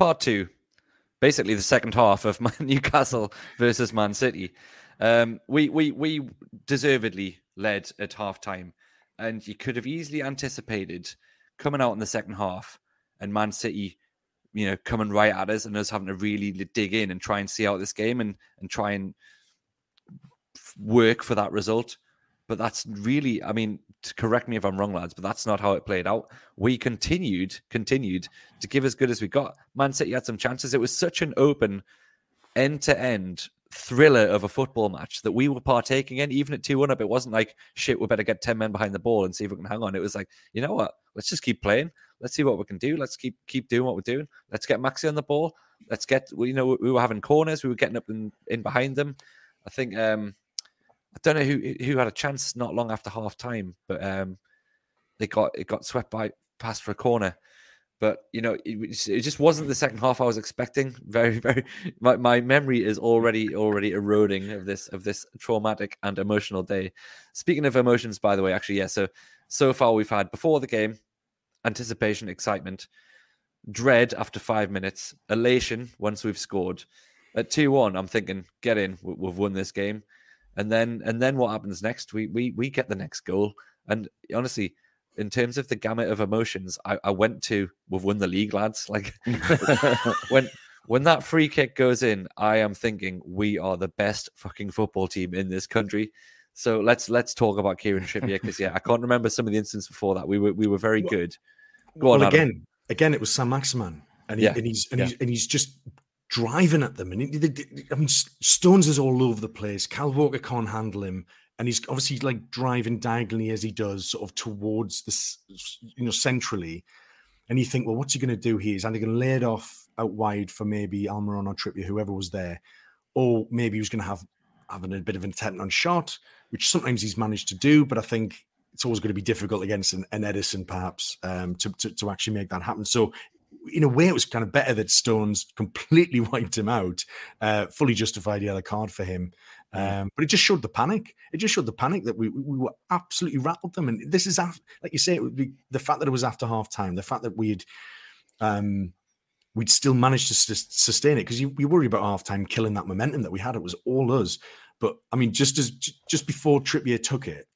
Part two, basically the second half of Newcastle versus Man City. Um, we we we deservedly led at half time, and you could have easily anticipated coming out in the second half and Man City, you know, coming right at us and us having to really dig in and try and see out this game and and try and work for that result. But that's really, I mean, correct me if I'm wrong, lads, but that's not how it played out. We continued, continued to give as good as we got. Man City had some chances. It was such an open, end to end thriller of a football match that we were partaking in, even at 2 1 up. It wasn't like, shit, we better get 10 men behind the ball and see if we can hang on. It was like, you know what? Let's just keep playing. Let's see what we can do. Let's keep keep doing what we're doing. Let's get Maxi on the ball. Let's get, you know, we were having corners. We were getting up in, in behind them. I think um, I don't know who who had a chance not long after half time, but um, they got it got swept by pass for a corner. But you know, it, it, just wasn't the second half I was expecting. Very, very. My, my memory is already already eroding of this of this traumatic and emotional day. Speaking of emotions, by the way, actually, yeah. So so far we've had before the game, anticipation, excitement, dread after five minutes, elation once we've scored. At two one, I'm thinking, get in, we've won this game and then and then what happens next? We we we get the next goal, and honestly, in terms of the gamut of emotions, I, I went to we've won the league, lads. Like when when that free kick goes in, I am thinking we are the best fucking football team in this country. So let's let's talk about Kieran Trippier because yeah, I can't remember some of the instances before that. We were we were very good. Go well, on again. Again, it was Saint-Maximin, and, he, yeah. and he's and yeah. he's and he's just driving at them. And he, I mean, Stones is all over the place. Cal Walker can't handle him. And he's obviously like driving diagonally as he does, sort of towards this, you know, centrally. And you think, well, what's he going to do here? Is either going to lay it off out wide for maybe Almiron or Trippier, whoever was there, or maybe he was going to have having a bit of intent on shot, which sometimes he's managed to do. But I think it's always going to be difficult against an, an Ederson, perhaps, um, to, to, to actually make that happen. So in a way, it was kind of better that Stones completely wiped him out, uh, fully justified the other card for him. Mm. Um, but it just showed the panic. It just showed the panic that we we were absolutely rattled them. And this is after, like you say, it would be the fact that it was after half time, the fact that we'd um, we'd still managed to sustain it because you, you worry about half time killing that momentum that we had. It was all us. But I mean, just as just before Trippier took it,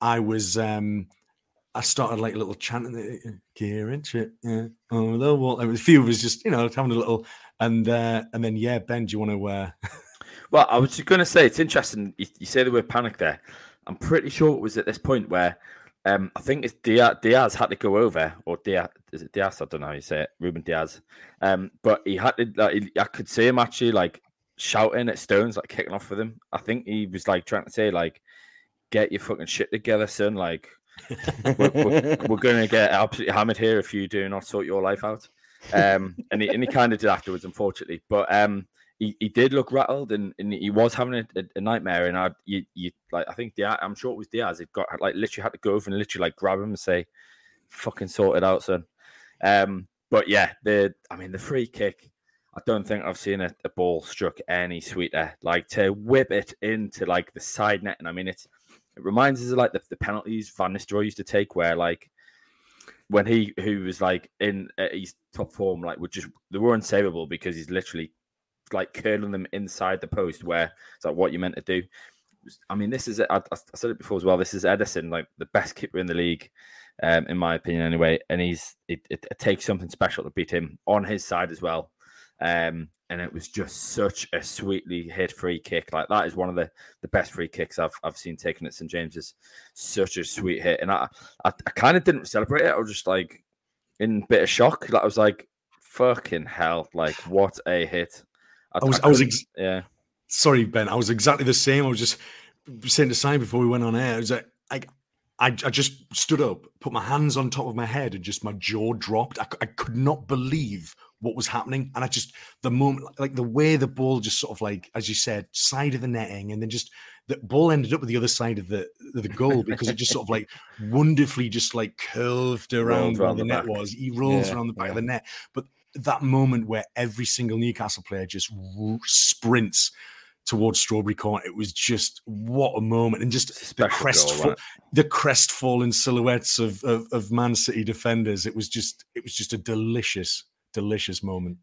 I was um, I started like a little chanting, Kieran, yeah, oh, the wall. A few of us just, you know, having a little, and uh, and then yeah, Ben, do you want to? Uh... well, I was just going to say it's interesting. You, you, say the word panic there. I'm pretty sure it was at this point where um, I think it's Dias, Dias had to go over, or Dias, is it Dias? I don't know how you say it, Ruben Dias. Um, but he had to. Like, I could see him actually like shouting at Stones, like kicking off with him. I think he was like trying to say like, "Get your fucking shit together, son." Like we're, we're, we're going to get absolutely hammered here if you do not sort your life out. Um, and he, and he kind of did afterwards, unfortunately. But um, he, he did look rattled and, and he was having a, a, a nightmare. And I, you, you like, I think Dias, I'm sure it was Dias. It got like literally had to go over and literally like grab him and say, "Fucking sort it out, son." Um, but yeah, the I mean the free kick. I don't think I've seen a, a ball struck any sweeter. Like to whip it into like the side net, and I mean it's it reminds us of like the, the penalties Van Nistelrooy used to take, where like when he who was like in his top form, like would just they were unsavable because he's literally like curling them inside the post, where it's like what you meant to do. I mean, this is I, I said it before as well. This is Ederson, like the best keeper in the league, um, in my opinion, anyway. And he's it, it, it takes something special to beat him on his side as well. Um, and it was just such a sweetly hit free kick. Like that is one of the, the best free kicks I've I've seen taken at St James's. Such a sweet hit, and I I, I kind of didn't celebrate it. I was just like in a bit of shock. Like I was like, "Fucking hell!" Like what a hit. I, I was I, I was ex- yeah. Sorry, Ben. I was exactly the same. I was just saying the Simon before we went on air. I was like, I, I, I just stood up, put my hands on top of my head, and just my jaw dropped. I, I could not believe what was happening. And I just the moment, like the way the ball just sort of like, as you said, side of the netting, and then just the ball ended up with the other side of the the goal because it just sort of like wonderfully just like curved around where the, the net was. He rolls yeah, around the back yeah. of the net, but that moment where every single Newcastle player just sprints towards Strawberry Court. It was just what a moment, and just the crest, goal, the crestfallen silhouettes of, of, of Man City defenders. It was just it was just a delicious delicious moment.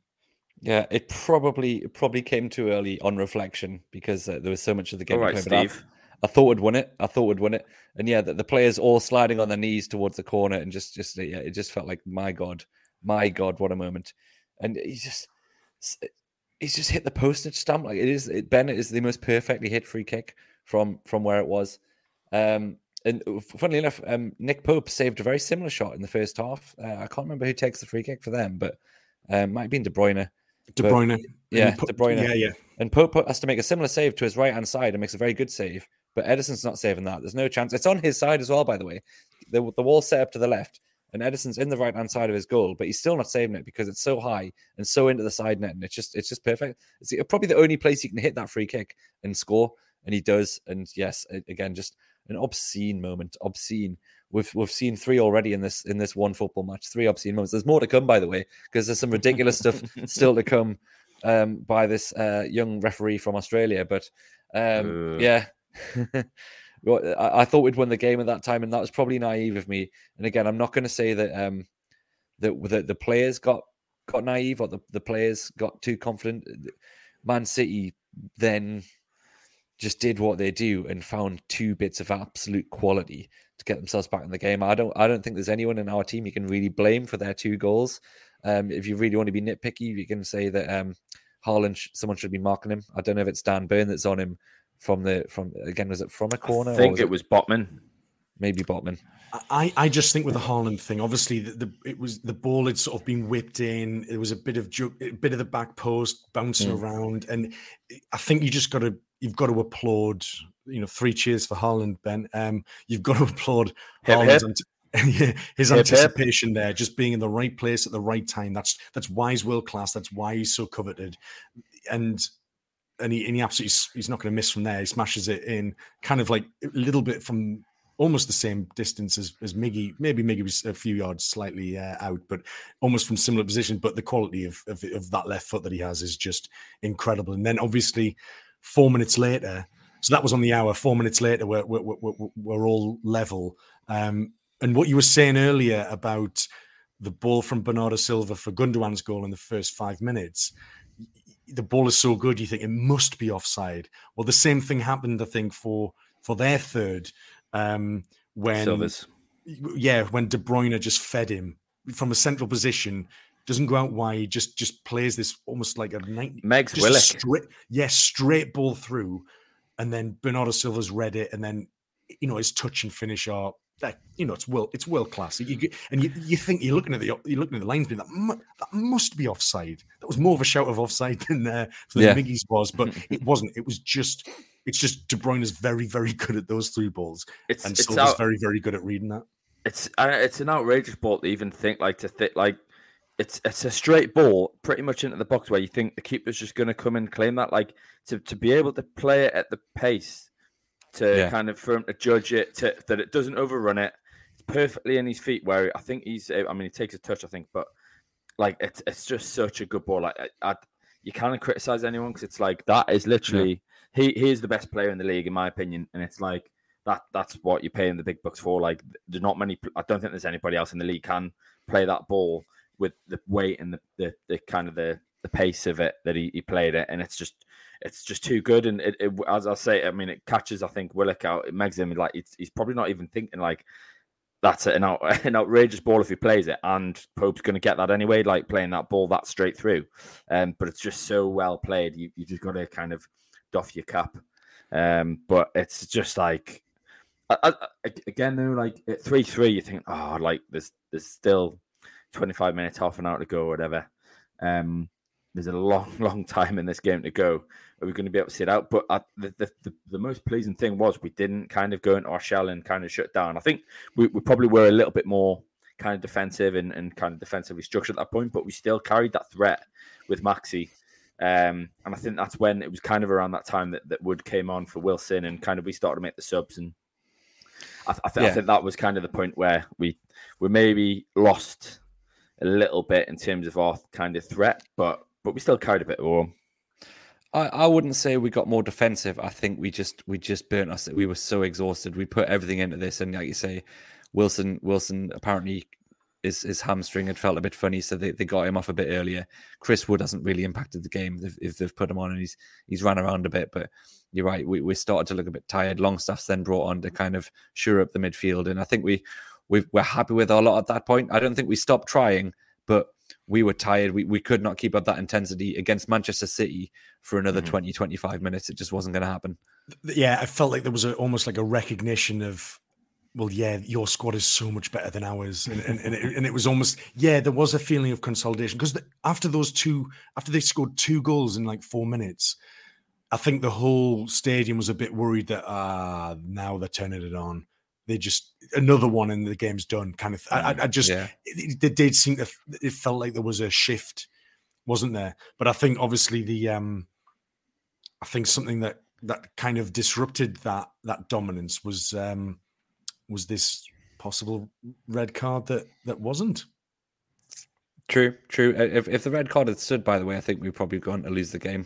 Yeah, it probably it probably came too early on reflection because uh, there was so much of the game. All right, Steve. I, I, thought we'd win it. I thought we'd win it, and yeah, the, the, players all sliding on their knees towards the corner, and just just yeah, it just felt like my god, my god, what a moment! And he just he's just hit the postage stamp like it is. It, Bennett is the most perfectly hit free kick from from where it was. Um, and funnily enough, um, Nick Pope saved a very similar shot in the first half. Uh, I can't remember who takes the free kick for them, but um, might have been De Bruyne. De Bruyne. Yeah, De Bruyne. Yeah, yeah. And Pope has to make a similar save to his right hand side and makes a very good save. But Ederson's not saving that. There's no chance. It's on his side as well, by the way. The, the wall set up to the left, and Ederson's in the right hand side of his goal, but he's still not saving it because it's so high and so into the side net, and it's just it's just perfect. It's probably the only place he can hit that free kick and score, and he does. And yes, again, just an obscene moment, obscene. We've we've seen three already in this in this one football match. Three obscene moments. There's more to come, by the way, because there's some ridiculous stuff still to come um, by this uh, young referee from Australia. But um, yeah. I, I, thought we'd win the game at that time, and that was probably naive of me. And again, I'm not going to say that um, that the, the players got got naive or the, the players got too confident. Man City then just did what they do and found two bits of absolute quality get themselves back in the game. I don't I don't think there's anyone in our team you can really blame for their two goals. Um, if you really want to be nitpicky, you can say that um, Haaland, someone should be marking him. I don't know if it's Dan Burn that's on him from the from again. Was it from a corner? I think was it, it was Botman. Maybe Botman. I, I just think with the Haaland thing, obviously the, the, it was the ball had sort of been whipped in. It was a bit of a bit of the back post bouncing mm. around, and I think you just got to you've got to applaud. You know, three cheers for Haaland, Ben. Um, you've got to applaud hip, Haaland's hip. his hip, anticipation there, just being in the right place at the right time. That's that's why he's world class. That's why he's so coveted, and and he, and he absolutely he's not going to miss from there. He smashes it in, kind of like a little bit from almost the same distance as, as Miggy. Maybe Miggy was a few yards slightly uh, out, but almost from similar position. But the quality of, of, of that left foot that he has is just incredible. And then obviously, four minutes later, so that was on the hour. Four minutes later, we're we're, we're, we're all level. Um, and what you were saying earlier about the ball from Bernardo Silva for Gundogan's goal in the first five minutes, the ball is so good, you think it must be offside. Well, the same thing happened, I think, for for their third um, when Silvers. yeah, when De Bruyne just fed him from a central position, doesn't go out wide, just just plays this almost like a 90 Megs just a Willock. straight, yes, straight ball through, and then Bernardo Silva's read it, and then you know his touch and finish are that you know it's world it's world class. You, and you, you think you're looking at the you're looking at the lines, being that mu- that must be offside. That was more of a shout of offside than uh, than Yeah. Miggy's was, but it wasn't. It was just it's just De Bruyne is very very good at those three balls, It's and Silva's out, very very good at reading that. it's uh, it's an outrageous ball to even think like to think like it's it's a straight ball pretty much into the box where you think the keeper's just going to come and claim that like to to be able to play it at the pace to Yeah. kind of for him to judge it to that it doesn't overrun it it's perfectly in his feet where I think he's I mean he takes a touch I think but like it's it's just such a good ball like I, I you can't criticize anyone because it's like that is literally he he is the best player in the league in my opinion and it's like that that's what you're paying the big bucks for. Like there's not many. I don't think there's anybody else in the league can play that ball with the weight and the the, the kind of the the pace of it that he, he played it, and it's just it's just too good. And it, it as I say, I mean, it catches I think Willock out. It makes him like he's probably not even thinking like that's an out, an outrageous ball if he plays it, and Pope's going to get that anyway. Like playing that ball that straight through, um, but it's just so well played. You you just got to kind of doff your cap. Um, but it's just like I, I- again though, like at three three, you think, oh, like there's there's still twenty five minutes, half an hour to go, or whatever. Um, there's a long, long time in this game to go. Are we going to be able to sit out? But uh, the, the, the the most pleasing thing was we didn't kind of go into our shell and kind of shut down. I think we, we probably were a little bit more kind of defensive and, and kind of defensively structured at that point, but we still carried that threat with Maxi. Um, and I think that's when it was kind of around that time that, that Wood came on for Wilson and kind of we started to make the subs and I, th- I, th- I think that was kind of the point where we we maybe lost a little bit in terms of our kind of threat, but but we still carried a bit of warm. I, I wouldn't say we got more defensive. I think we just we just burnt us. We were so exhausted. We put everything into this, and like you say, Wilson Wilson apparently his his hamstring had felt a bit funny, so they, they got him off a bit earlier. Chris Wood hasn't really impacted the game if, if they've put him on, and he's he's ran around a bit. But you're right, we we started to look a bit tired. Longstaff's then brought on to kind of shore up the midfield, and I think we we we're happy with our lot at that point. I don't think we stopped trying, but we were tired. We, we could not keep up that intensity against Manchester City for another Mhm. five 20, 25 minutes. It just wasn't going to happen. yeah, I felt like there was a, almost like a recognition of, well, yeah, your squad is so much better than ours, and and, and, it, and it was almost yeah, there was a feeling of consolidation because after those two, after they scored two goals in like four minutes, I think the whole stadium was a bit worried that ah, now they're turning it on. They just another one and the game's done, kind of. I, I- I just Yeah. it, it did seem to it felt like there was a shift wasn't there but i think obviously the um i think something that that kind of disrupted that that dominance was um was this possible red card that that wasn't True, true. Uh, If if the red card had stood, by the way, I think we'd probably gone to lose the game.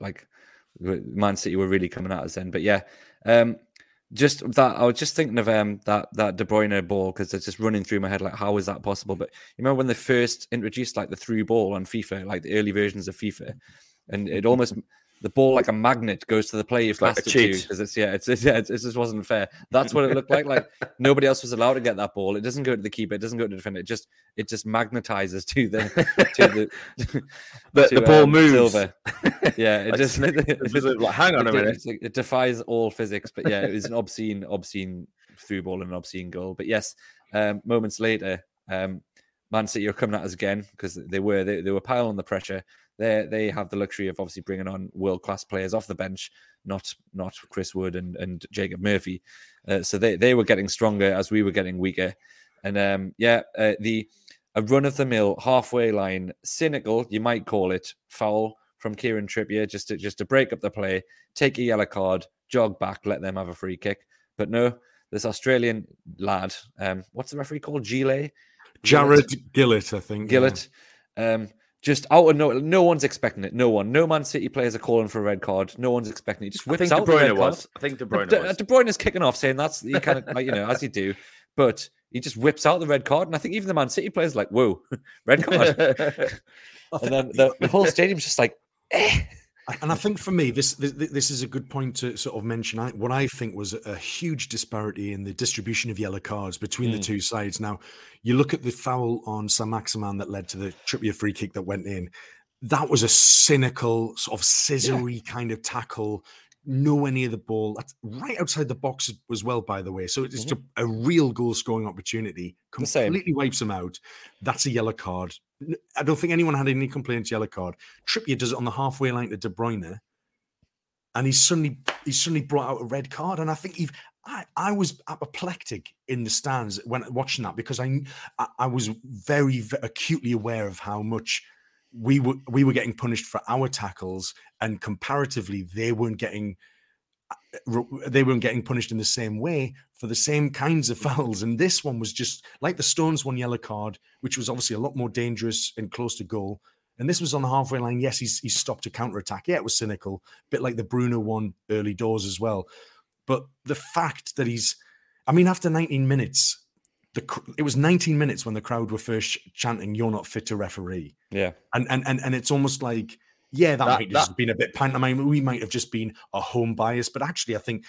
Like Man City were really coming at us then. But yeah, um, just that I was just thinking of um that that De Bruyne ball because it's just running through my head like how is that possible? But you remember when they first introduced like the through ball on FIFA, like the early versions of FIFA, and it almost the ball like a magnet goes to the player you've like a passed it to because it's yeah it's, it's yeah it's, it just wasn't fair. That's what it looked like. Like nobody else was allowed to get that ball. It doesn't go to the keeper. It doesn't go to the defender. It just it just magnetizes to the to the The, to, the ball um, moves. Silver. Yeah, it Like just snake- it like, hang on a minute. like- it defies all physics. But yeah, it was an obscene, obscene through ball and an obscene goal. But yes, um, moments later, um, Man City are coming at us again because they were they, they were piling the pressure. They they have the luxury of obviously bringing on world class players off the bench, not not Chris Wood and and Jacob Murphy. Uh, so they they were getting stronger as we were getting weaker. And um, yeah, uh, the a run of the mill halfway line, cynical you might call it, foul from Kieran Trippier just to just to break up the play, take a yellow card, jog back, let them have a free kick. But no, this Australian lad. Um, what's the referee called? Gile. Jarred Gillett, I think. Gillett. Yeah. Um, just out of no, no one's expecting it. No one. No Man City players are calling for a red card. No one's expecting it. Just whips out De Bruyne the red was. card. I think De Bruyne De, was. De Bruyne is kicking off, saying that's you kind of like, you know as you do, but he just whips out the red card, and I think even the Man City players like, "Whoa, red card!" and then the, the whole stadium's just like, eh. And I think for me, this, this this is a good point to sort of mention. I, what I think was a huge disparity in the distribution of yellow cards between Mm. the two sides. Now, you look at the foul on Saint-Maximin that led to the Trippier free kick that went in. That was a cynical, sort of scissory kind of tackle, nowhere near the ball. That's right outside the box as well, by the way. So it's just a, a real goal scoring opportunity. Completely wipes him out. That's a yellow card. I don't think anyone had any complaints. Yellow card. Trippier does it on the halfway line to De Bruyne, and he's suddenly he's suddenly brought out a red card. And I think he I, I was apoplectic in the stands when watching that because I I, was very, ve- acutely aware of how much we were we were getting punished for our tackles, and comparatively they weren't getting they weren't getting punished in the same way for the same kinds of fouls. And this one was just like the Stones one yellow card, which was obviously a lot more dangerous and close to goal. And this was on the halfway line. Yes, he's, he stopped a counter attack. Yeah, it was cynical, a bit like the Bruno one early doors as well. But the fact that he's, I mean, after 19 minutes, the it was 19 minutes when the crowd were first chanting, "You're not fit to referee," yeah, and and and, and it's almost like, yeah, that, That- might just that- been a bit pantomime. We might have just been a home bias, but actually, I think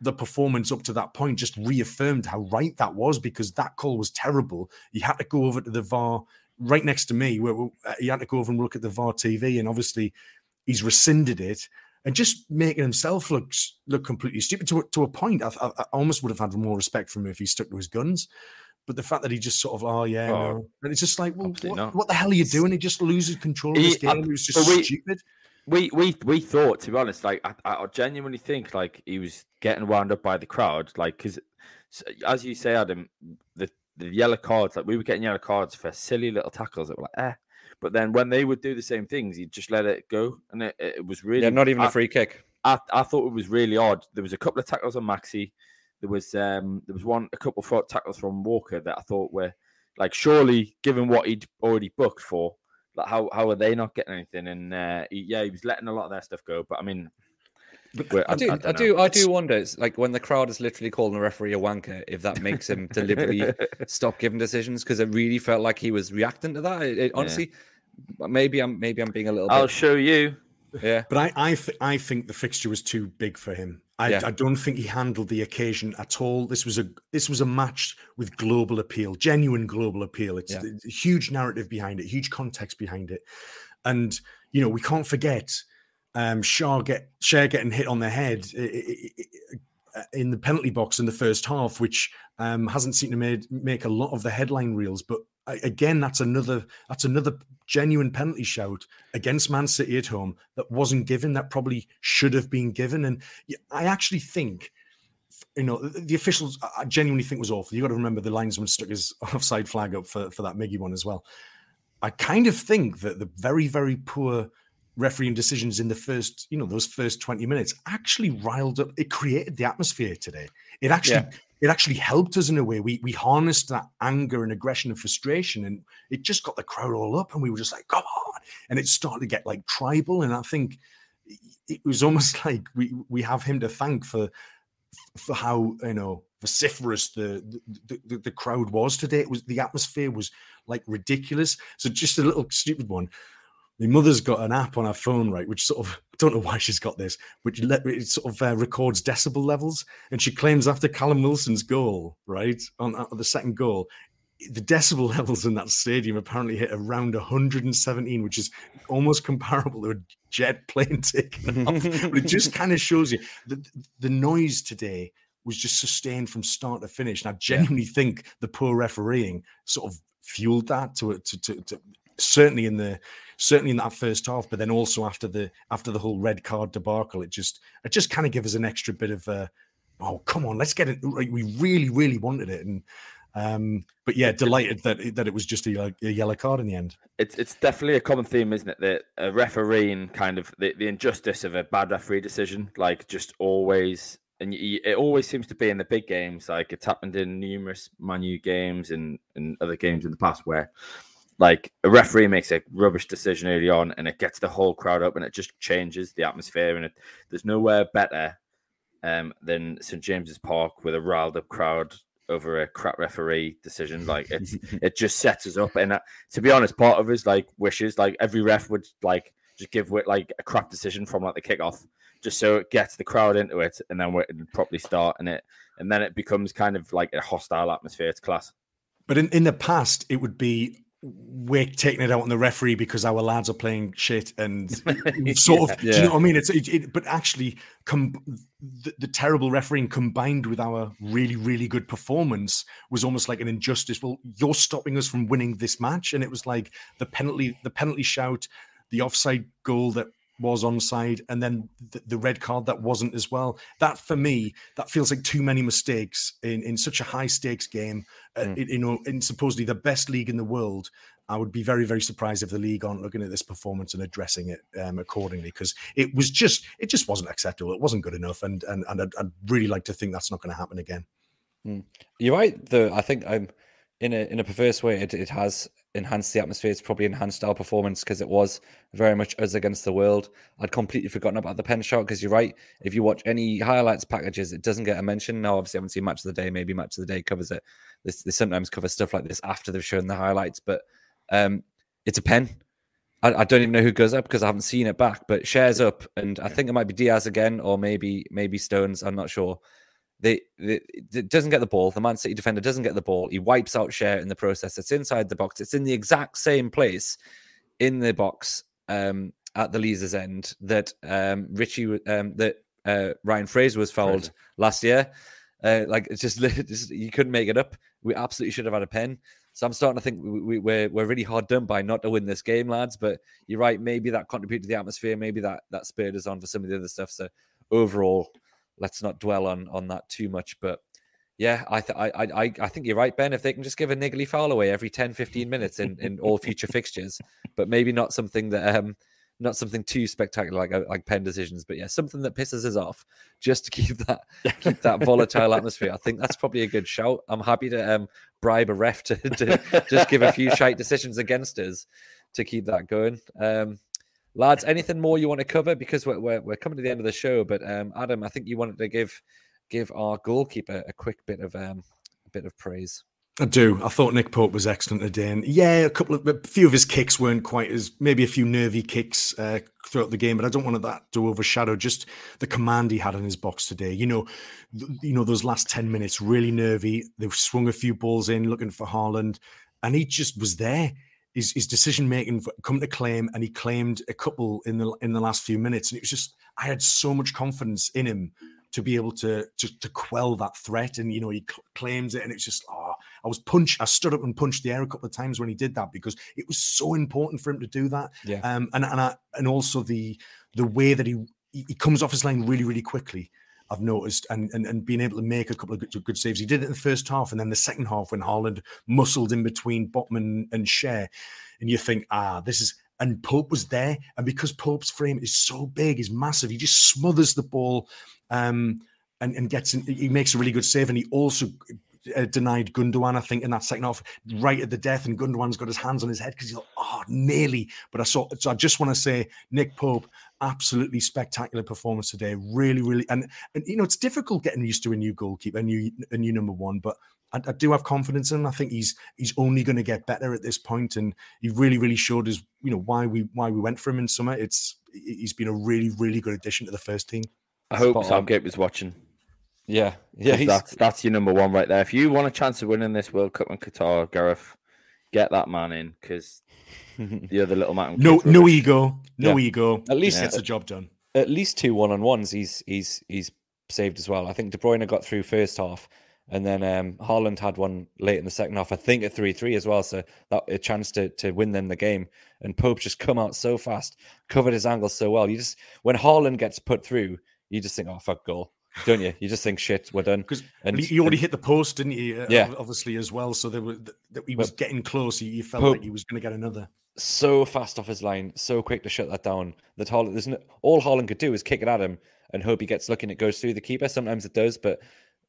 the performance up to that point just reaffirmed how right that was because that call was terrible. You had to go over to the VAR right next to me, where uh, he had to go over and look at the VAR TV, and obviously he's rescinded it and just making himself look look completely stupid to a, to a point. I, I, I almost would have had more respect from him if he stuck to his guns. But the fact that he just sort of, oh yeah, Oh, no. and it's just like, well, what, what the hell are you doing? He just loses control of He- this I- game. It was just but we- stupid. we we we thought to be honest like I, I genuinely think like he was getting wound up by the crowd like because as you say adam the the yellow cards like we were getting yellow cards for silly little tackles that were like eh but then when they would do the same things he'd just let it go and it, it was really yeah, not even I- a free kick. I, I thought it was really odd. There was a couple of tackles on Maxi. There was um there was one a couple of front tackles from Walker that I thought were like surely given what he'd already booked for, like how how are they not getting anything? And uh, he, yeah, he was letting a lot of their stuff go. But I mean, we're- I do, I, don't do, I do wonder. It's like when the crowd is literally calling the referee a wanker, if that makes him deliberately stop giving decisions because it really felt like he was reacting to that. It, it- honestly, maybe I'm maybe I'm being a little bit I'll bit. show you. Yeah, But I I, th- I think the fixture was too big for him. I, Yeah. I don't think he handled the occasion at all. This was a this was a match with global appeal, genuine global appeal. It's Yeah. a huge narrative behind it, huge context behind it, and you know we can't forget um, Schär get getting hit on the head i- in the penalty box in the first half, which um, hasn't seemed to made, make a lot of the headline reels. But again, that's another that's another genuine penalty shout against Man City at home that wasn't given. That probably should have been given. And I actually think. You know, the officials, I I genuinely think was awful. You got to remember the linesman stuck his offside flag up for, for that Miggy one as well. I kind of think that the very, very poor refereeing decisions in the first, you know, those first 20 minutes actually riled up. It created the atmosphere today. It actually Yeah. It actually helped us in a way. We we harnessed that anger and aggression and frustration, and it just got the crowd all up, and we were just like, come on. And it started to get like tribal. And I think it was almost like we we have him to thank for for how you know vociferous the the, the the crowd was today. It was the atmosphere was like ridiculous. So just a little stupid one. My mother's got an app on her phone, right, which sort of I don't know why she's got this, which let it sort of uh, records decibel levels, and she claims after Callum Wilson's goal, right, on, on the second goal, the decibel levels in that stadium apparently hit around 117, which is almost comparable to a jet plane taking off. but it just kind of shows you that the noise today was just sustained from start to finish. And I genuinely think the poor refereeing sort of fueled that to to, to, to certainly in the certainly in that first half, but then also after the after the whole red card debacle, it just it just kind of gives us an extra bit of uh, oh come on, let's get it. We really really wanted it, and um, but yeah, delighted that it- that it was just a, a yellow card in the end. It's it's definitely a common theme, isn't it? That a refereeing kind of the, the injustice of a bad referee decision, like just always and you, it always seems to be in the big games. Like it's happened in numerous Manu games and, and other games in the past where like a referee makes a rubbish decision early on and it gets the whole crowd up and it just changes the atmosphere and it, there's nowhere better um, than St James's Park with a riled up crowd over a crap referee decision. Like it's it just sets us up. And uh, to be honest, part of us like wishes like every ref would like just give with like a crap decision from like the kickoff, just so it gets the crowd into it, and then we properly start and it and then it becomes kind of like a hostile atmosphere. It's class. But in, in the past, it would be we're taking it out on the referee because our lads are playing shit and sort of yeah. do you know what I mean? It's it, it, but actually com- the, the, terrible refereeing combined with our really really good performance was almost like an injustice. Well, you're stopping us from winning this match, and it was like the penalty the penalty shout, the offside goal that was onside and then the, the, red card that wasn't as well. That for me that feels like too many mistakes in in such a high stakes game uh, mm. you know in supposedly the best league in the world. I would be very very surprised if the league aren't looking at this performance and addressing it um, accordingly because it was just it just wasn't acceptable. It wasn't good enough and and, and I'd, I'd really like to think that's not going to happen again. Mm. you're right though. I think i'm in a in a perverse way it, it has enhanced the atmosphere. It's probably enhanced our performance because it was very much us against the world. I'd completely forgotten about the pen shot because you're right. If you watch any highlights packages, it doesn't get a mention. Now, obviously, I haven't seen Match of the Day. Maybe Match of the Day covers it. This, they sometimes cover stuff like this after they've shown the highlights, but um, it's a pen. I, I, don't even know who goes up because I haven't seen it back, but Schär's up, and I think it might be Dias again, or maybe maybe Stones. I'm not sure. They, they, it doesn't get the ball. The Man City defender doesn't get the ball. He wipes out Schär in the process. It's inside the box. It's in the exact same place in the box um, at the Leazes end that um, Richie um, that uh, Ryan Fraser was fouled Fraser. last year. Uh, like it's just, just, you couldn't make it up. We absolutely should have had a pen. So I'm starting to think we, we, we're we're really hard done by not to win this game, lads. But you're right. Maybe that contributed to the atmosphere. Maybe that that spurred us on for some of the other stuff. So overall, let's not dwell on on that too much. But yeah, I, th- I, I, I think you're right, Ben. If they can just give a niggly foul away every 10, 15 minutes in, in all future fixtures, but maybe not something that um not something too spectacular like uh, like pen decisions, but yeah, something that pisses us off just to keep that keep that volatile atmosphere. I think that's probably a good shout. I'm happy to um bribe a ref to, to just give a few shite decisions against us to keep that going. Um, lads anything more you want to cover because we're, we're, we're coming to the end of the show but um, adam i think you wanted to give give our goalkeeper a quick bit of um, a bit of praise I do. I thought Nick Pope was excellent today, and yeah, a couple of a few of his kicks weren't quite as maybe a few nervy kicks uh, throughout the game, but I don't want that to overshadow just the command he had in his box today. You know, th- you know those last ten minutes really nervy. They've swung a few balls in looking for Haaland, and he just was there his, his decision making come to claim, and he claimed a couple in the in the last few minutes, and it was just I had so much confidence in him to be able to to, to quell that threat, and you know he cl- claims it, and it's just oh, I was punched, I stood up and punched the air a couple of times when he did that because it was so important for him to do that, yeah, um, and and I, and also the the way that he he comes off his line really really quickly. I've noticed, and, and and being able to make a couple of good, good, saves. He did it in the first half, and then the second half when Haaland muscled in between Botman and Schär, and you think, ah, this is. And Pope was there, and because Pope's frame is so big, is massive, he just smothers the ball, um, and and gets in, he makes a really good save, and he also uh, denied Gundogan, I think, in that second half, right at the death, and Gundogan's got his hands on his head because he's like, oh, nearly. But I saw, so I just want to say, Nick Pope, absolutely spectacular performance today. Really, really, and and you know it's difficult getting used to a new goalkeeper, a new a new number one, but. I, I do have confidence in him. I think he's he's only going to get better at this point, and he really, really showed us, you know, why we why we went for him in summer. It's he's been a really, really good addition to the first team. I hope Southgate was watching. Yeah, yeah, that's that's your number one right there. If you want a chance of winning this World Cup in Qatar, Gareth, get that man in because the other little man. No, no ego, no yeah. ego. At least yeah. gets the job done. At least two one on ones. He's he's he's saved as well. I think De Bruyne got through first half, and then um, Haaland had one late in the second half. I think a three three as well. So that a chance to to win them the game. And Pope just come out so fast, covered his angles so well. You just when Haaland gets put through, you just think, oh fuck goal don't you? You just think shit, we're done. Because he already hit the post, didn't he? Uh, yeah, obviously as well. So there were that he was but, getting close. He, felt like he was going to get another so fast off his line, so quick to shut that down. That Haaland, there's no, all Haaland could do is kick it at him, and hope he gets lucky and it goes through the keeper. Sometimes it does, but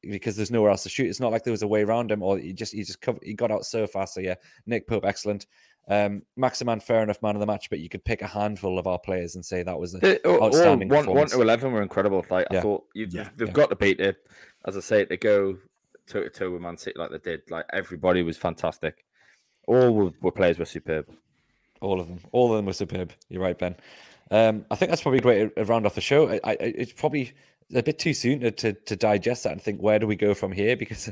because there's nowhere else to shoot, it's not like there was a way around him, or he just he just covered, he got out so fast. So yeah, Nick Pope, excellent. Um, Maximin, fair enough, man of the match, but you could pick a handful of our players and say that was an outstanding. All, one, one to eleven were incredible. Like yeah. I thought, you, yeah. they've yeah. got to beat it. As I say, to go toe to toe with Man City like they did. Like everybody was fantastic. All were, were players were superb. All of them. All of them were superb. You're right, Ben. Um, I think that's probably a great to round off the show. I, I, it's probably a bit too soon to, to, to digest that and think where do we go from here because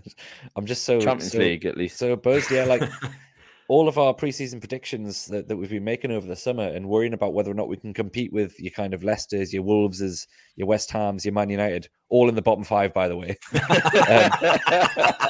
I'm just so Champions so, League at least so buzzed. Yeah, like all of our preseason predictions that, that we've been making over the summer and worrying about whether or not we can compete with your kind of Leicester's, your Wolves, your West Ham's, your Man United, all in the bottom five, by the way. um,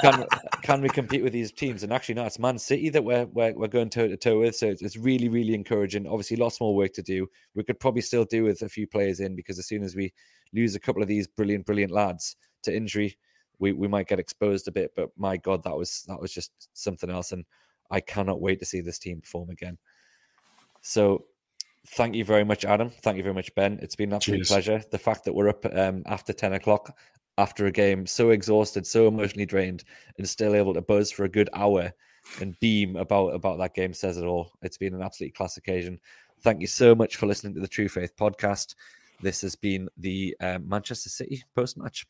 can, can we compete with these teams? And actually, no, it's Man City that we're, we're, we're going toe to toe with. So it's, it's really, really encouraging. Obviously, lots more work to do. We could probably still do with a few players in because as soon as we lose a couple of these brilliant, brilliant lads to injury, we, we might get exposed a bit. But my God, that was that was just something else. And I cannot wait to see this team perform again. So thank you very much, Adam. Thank you very much, Ben. It's been an absolute Cheers. pleasure. The fact that we're up um, after 10 o'clock after a game, so exhausted, so emotionally drained, and still able to buzz for a good hour and beam about about that game says it all. It's been an absolute class occasion. Thank you so much for listening to the True Faith podcast. This has been the um, Manchester City post match.